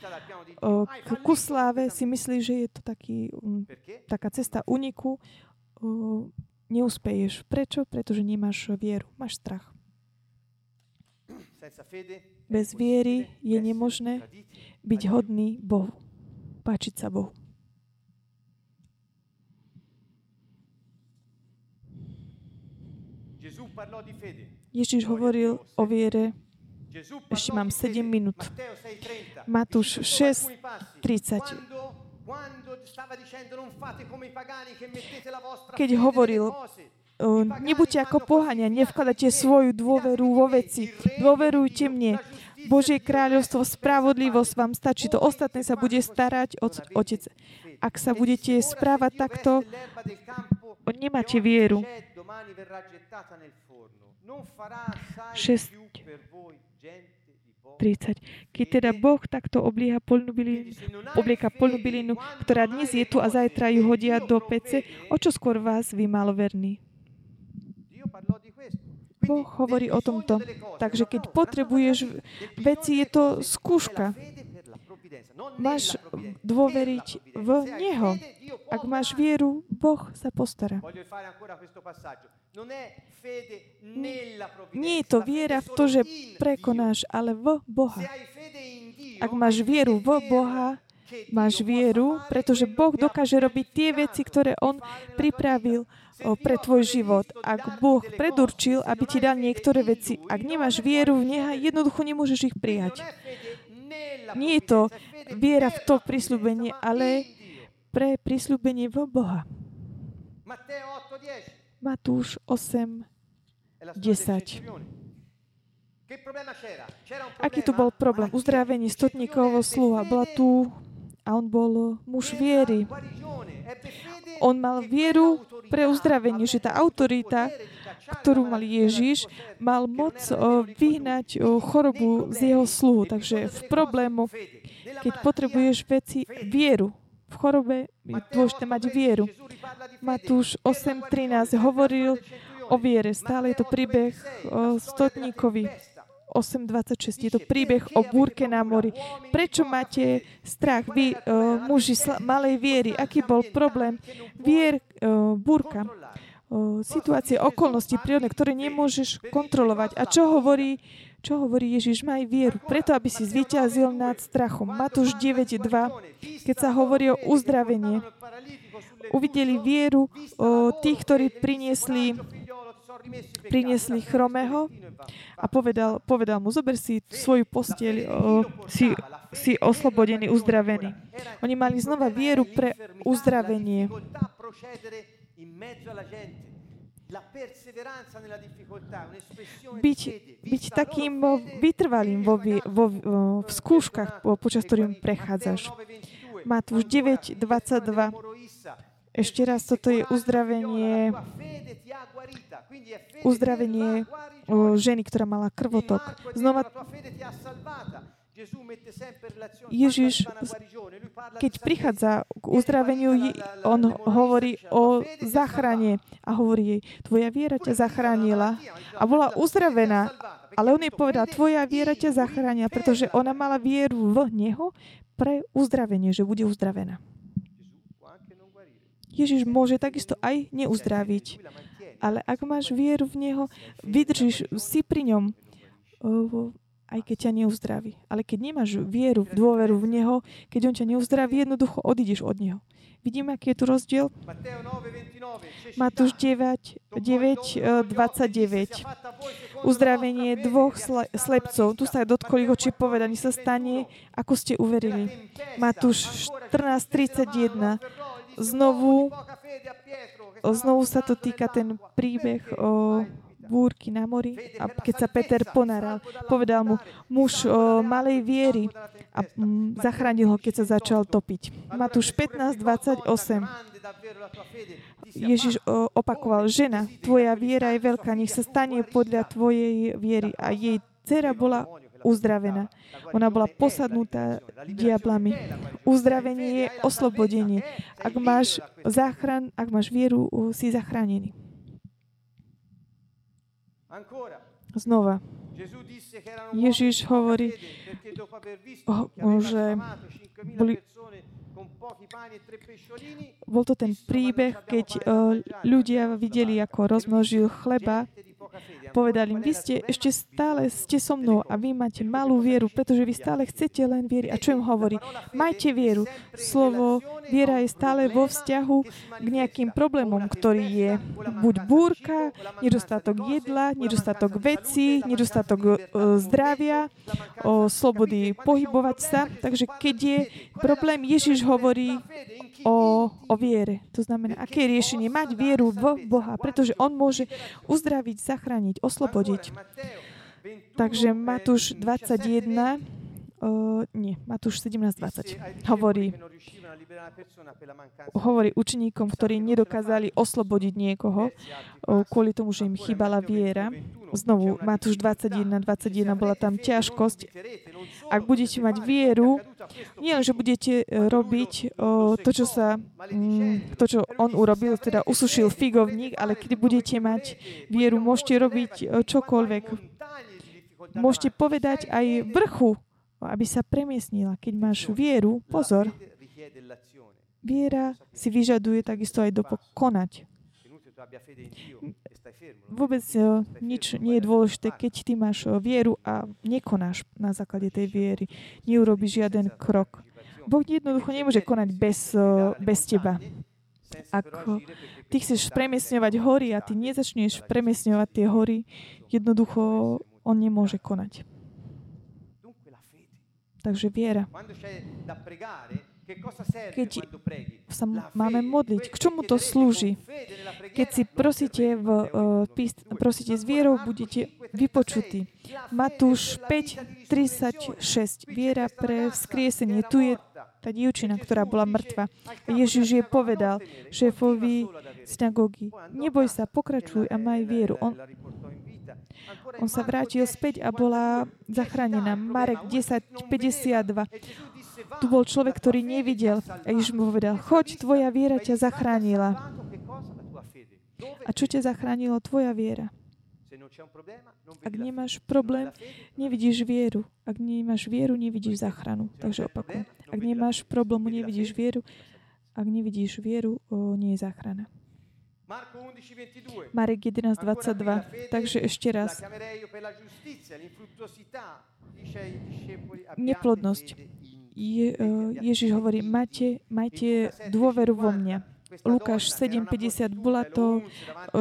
ku sláve si myslíš, že je to taký, mm, taká cesta uniku, neúspeješ. Prečo? Pretože nemáš vieru, máš strach. Bez viery je nemožné byť hodný Bohu. Páčiť sa Bohu. Ježiš hovoril o viere ešte mám 7 minút. Matúš 6, 30. Keď hovoril, nebuďte ako pohania, nevkladajte svoju dôveru vo veci. Dôverujte mne. Božie kráľovstvo, spravodlivosť vám stačí. To ostatné sa bude starať Otec. Ak sa budete správať takto, nemáte vieru. 6, 30. Keď teda Boh takto oblieka polnú bylinu, oblieka polnú bylinu, ktorá dnes je tu a zajtra ju hodia do pece, o čo skôr vás vy maloverní? Boh hovorí o tomto. Takže keď potrebuješ veci, je to skúška. Máš dôveriť v Neho. Ak máš vieru, Boh sa postará. Nie je to viera v to, že prekonáš, ale v Boha. Ak máš vieru v Boha, máš vieru, pretože Boh dokáže robiť tie veci, ktoré On pripravil pre tvoj život. Ak Boh predurčil, aby ti dal niektoré veci, ak nemáš vieru v Neha, jednoducho nemôžeš ich prijať. Nie je to viera v to prísľubenie, ale pre prísľubenie v Boha. Matúš 8, 10. Aký tu bol problém? Uzdravenie stotníkovho sluha. Bola tu a on bol muž viery. On mal vieru pre uzdravenie, že tá autorita, ktorú mal Ježiš, mal moc vyhnať chorobu z jeho sluhu. Takže v problému, keď potrebuješ veci, vieru v chorobe je dôležité mať vieru. Matúš 8.13 hovoril o viere. Stále je to príbeh stotníkovi. 8.26. Je to príbeh o búrke na mori. Prečo máte strach, vy, uh, muži sl- malej viery? Aký bol problém? Vier, uh, búrka. Uh, situácie, okolnosti prírodné, ktoré nemôžeš kontrolovať. A čo hovorí čo hovorí Ježiš? Maj vieru, preto aby si zvíťazil nad strachom. Matúš 9.2, keď sa hovorí o uzdravení. Uvideli vieru o tých, ktorí priniesli priniesli chromého a povedal, povedal mu, zober si svoju postieľ, o, si, si oslobodený, uzdravený. Oni mali znova vieru pre uzdravenie byť, byť takým vytrvalým vo, vo, v skúškach, počas ktorým prechádzaš. Matúš 9, 22. Ešte raz, toto je uzdravenie uzdravenie ženy, ktorá mala krvotok. Znova Ježiš, keď prichádza k uzdraveniu, on hovorí o záchrane a hovorí jej, tvoja viera ťa zachránila a bola uzdravená. Ale on jej povedal, tvoja viera ťa zachránila, pretože ona mala vieru v Neho pre uzdravenie, že bude uzdravená. Ježiš môže takisto aj neuzdraviť. Ale ak máš vieru v Neho, vydržíš si pri ňom aj keď ťa neuzdraví. Ale keď nemáš vieru, dôveru v Neho, keď On ťa neuzdraví, jednoducho odídeš od Neho. Vidíme, aký je tu rozdiel? Matúš 9, 9, 29. Uzdravenie dvoch slepcov. Tu sa dotkoli oči povedaní sa stane, ako ste uverili. Matúš 14, 31. Znovu, znovu sa to týka ten príbeh o búrky na mori a keď sa Peter ponaral, povedal mu, muž o, malej viery a m, zachránil ho, keď sa začal topiť. Matúš 15, 28. Ježiš opakoval, žena, tvoja viera je veľká, nech sa stane podľa tvojej viery. A jej dcera bola uzdravená. Ona bola posadnutá diablami. Uzdravenie je oslobodenie. Ak máš záchran, ak máš vieru, si zachránený. Znova. Ježiš hovorí, že boli, bol to ten príbeh, keď ľudia videli, ako rozmnožil chleba Povedal im, vy ste ešte stále ste so mnou a vy máte malú vieru, pretože vy stále chcete len vieriť. A čo im hovorí? Majte vieru. Slovo viera je stále vo vzťahu k nejakým problémom, ktorý je buď búrka, nedostatok jedla, nedostatok veci, nedostatok uh, zdravia, o slobody pohybovať sa. Takže keď je problém, Ježiš hovorí o, o viere. To znamená, aké je riešenie? Mať vieru v Boha, pretože On môže uzdraviť, zachrániť, oslobodiť. Takže Matúš 21, Uh, nie, Matúš 17.20 hovorí, hovorí učeníkom, ktorí nedokázali oslobodiť niekoho uh, kvôli tomu, že im chýbala viera. Znovu, Matúš 21.21 21, bola tam ťažkosť. Ak budete mať vieru, nie len, že budete e, robiť uh, to, čo sa, um, to, čo on urobil, teda usušil figovník, ale keď budete mať vieru, môžete robiť uh, čokoľvek. Môžete povedať aj vrchu aby sa premiesnila. Keď máš vieru, pozor, viera si vyžaduje takisto aj dokonať. Vôbec e, nič nie je dôležité, keď ty máš e, vieru a nekonáš na základe tej viery. Neurobiš žiaden krok. Boh jednoducho nemôže konať bez, e, bez teba. Ak ty chceš premiesňovať hory a ty nezačneš premiesňovať tie hory, jednoducho on nemôže konať. Takže viera. Keď sa máme modliť, k čomu to slúži? Keď si prosíte, v, uh, prosíte s vierou, budete vypočutí. Matúš 5, 36. Viera pre vzkriesenie. Tu je tá dievčina, ktorá bola mŕtva. Ježiš je povedal šéfovi synagógy, neboj sa, pokračuj a maj vieru. On, on sa vrátil späť a bola zachránená. Marek 10, 52. Tu bol človek, ktorý nevidel. A Ježiš mu povedal, choď, tvoja viera ťa zachránila. A čo ťa zachránilo? Tvoja viera. Ak nemáš problém, nevidíš vieru. Ak nemáš vieru, nevidíš záchranu. Takže opakujem. Ak nemáš problém, nevidíš vieru. Ak nevidíš vieru, nie je záchrana. Marek 11.22. Takže ešte raz. Neplodnosť. Je, uh, Ježiš hovorí, majte, majte dôveru vo mňa. Lukáš 7.50 bola to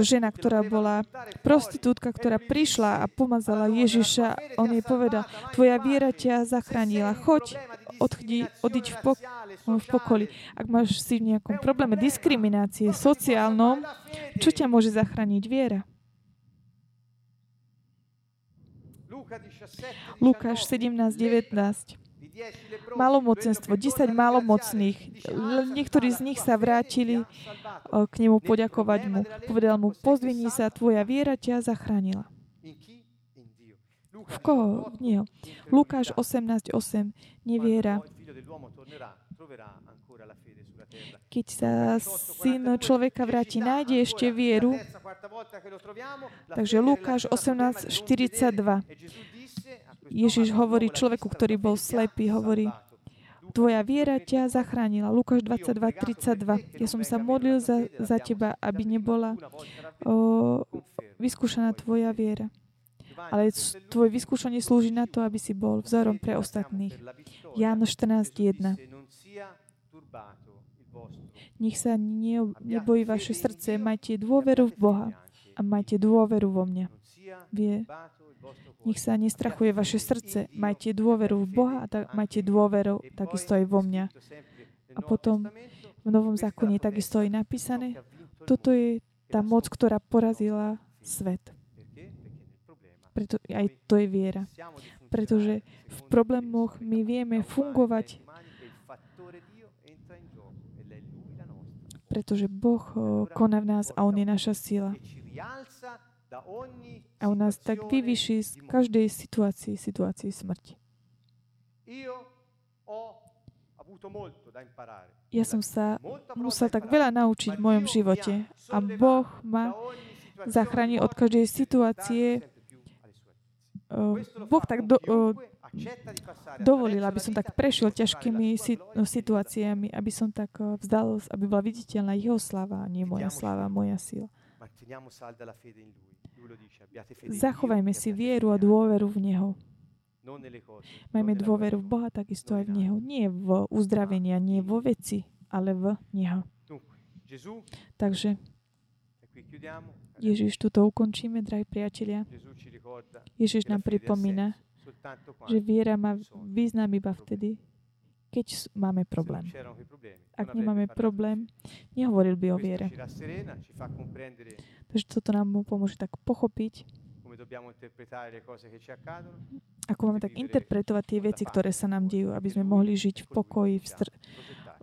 žena, ktorá bola prostitútka, ktorá prišla a pomazala Ježiša. On jej povedal, tvoja viera ťa zachránila. Choď, odchdi, odiť v, pok- v pokoli. Ak máš si v nejakom probléme diskriminácie sociálnom, čo ťa môže zachrániť viera? Lukáš 17.19 Malomocenstvo, 10 malomocných. Niektorí z nich sa vrátili k nemu poďakovať mu. Povedal mu, pozdvihni sa, tvoja viera ťa zachránila. V koho? Nie. Lukáš 18.8. Neviera. Keď sa syn človeka vráti, nájde ešte vieru. Takže Lukáš 18.42. Ježiš hovorí človeku, ktorý bol slepý, hovorí, Tvoja viera ťa zachránila. Lukáš 22.32. Ja som sa modlil za, za teba, aby nebola o, vyskúšaná tvoja viera. Ale tvoje vyskúšanie slúži na to, aby si bol vzorom pre ostatných. Ján 14.1. Nech sa ne, nebojí vaše srdce, majte dôveru v Boha a majte dôveru vo mňa. Vie, nech sa nestrachuje vaše srdce. Majte dôveru v Boha a tak, majte dôveru takisto aj vo mňa. A potom v Novom zákone je takisto aj napísané, toto je tá moc, ktorá porazila svet. Preto aj to je viera. Pretože v problémoch my vieme fungovať pretože Boh koná v nás a On je naša sila a u nás tak vyvyší z každej situácii, situácii smrti. Ja som sa musel tak veľa naučiť v mojom živote a Boh ma zachráni od každej situácie. Boh tak do, dovolil, aby som tak prešiel ťažkými situáciami, aby som tak vzdal, aby bola viditeľná jeho sláva nie moja sláva, moja sila. Zachovajme si vieru a dôveru v Neho. Majme dôveru v Boha, takisto aj v Neho. Nie v uzdravenia, nie vo veci, ale v Neho. Takže Ježiš, tuto ukončíme, drahí priatelia. Ježiš nám pripomína, že viera má význam iba vtedy, keď máme problém. Ak nemáme problém, nehovoril by o viere. Takže toto nám pomôže tak pochopiť, ako máme tak interpretovať tie veci, ktoré sa nám dejú, aby sme mohli žiť v pokoji v str-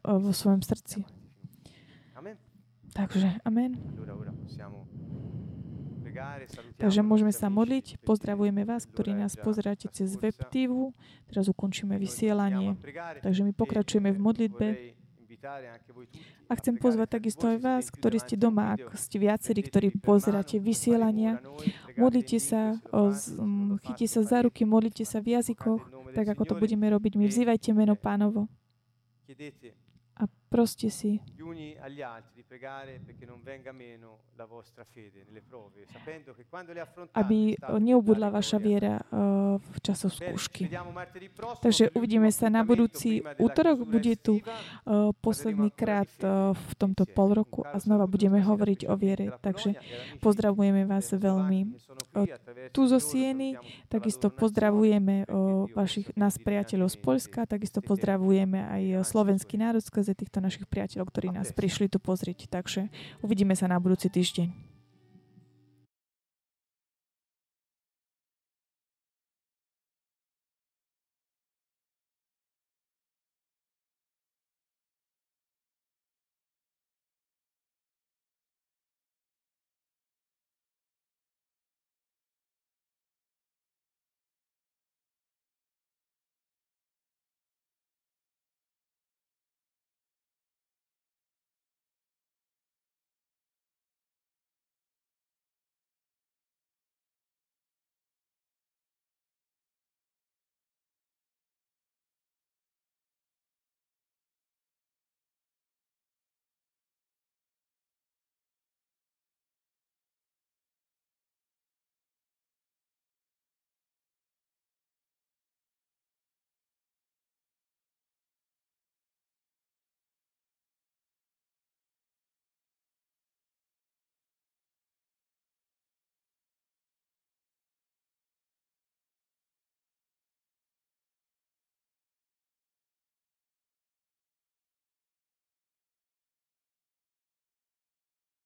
vo svojom srdci. Takže, amen. Takže môžeme sa modliť. Pozdravujeme vás, ktorí nás pozeráte cez web TV. Teraz ukončíme vysielanie. Takže my pokračujeme v modlitbe. A chcem pozvať takisto aj vás, ktorí ste doma, ak ste viacerí, ktorí pozeráte vysielania. Modlite sa, chytite sa za ruky, modlite sa v jazykoch, tak ako to budeme robiť. My vzývajte meno pánovo a proste si. Aby neubudla vaša viera v časoch skúšky. Takže uvidíme sa na budúci útorok. Bude tu posledný krát v tomto pol roku a znova budeme hovoriť o viere. Takže pozdravujeme vás veľmi tu zo Sieny, takisto pozdravujeme vašich, nás priateľov z Polska, takisto pozdravujeme aj slovenský národ skrze týchto našich priateľov, ktorí nás prišli tu pozrieť. Takže uvidíme sa na budúci týždeň.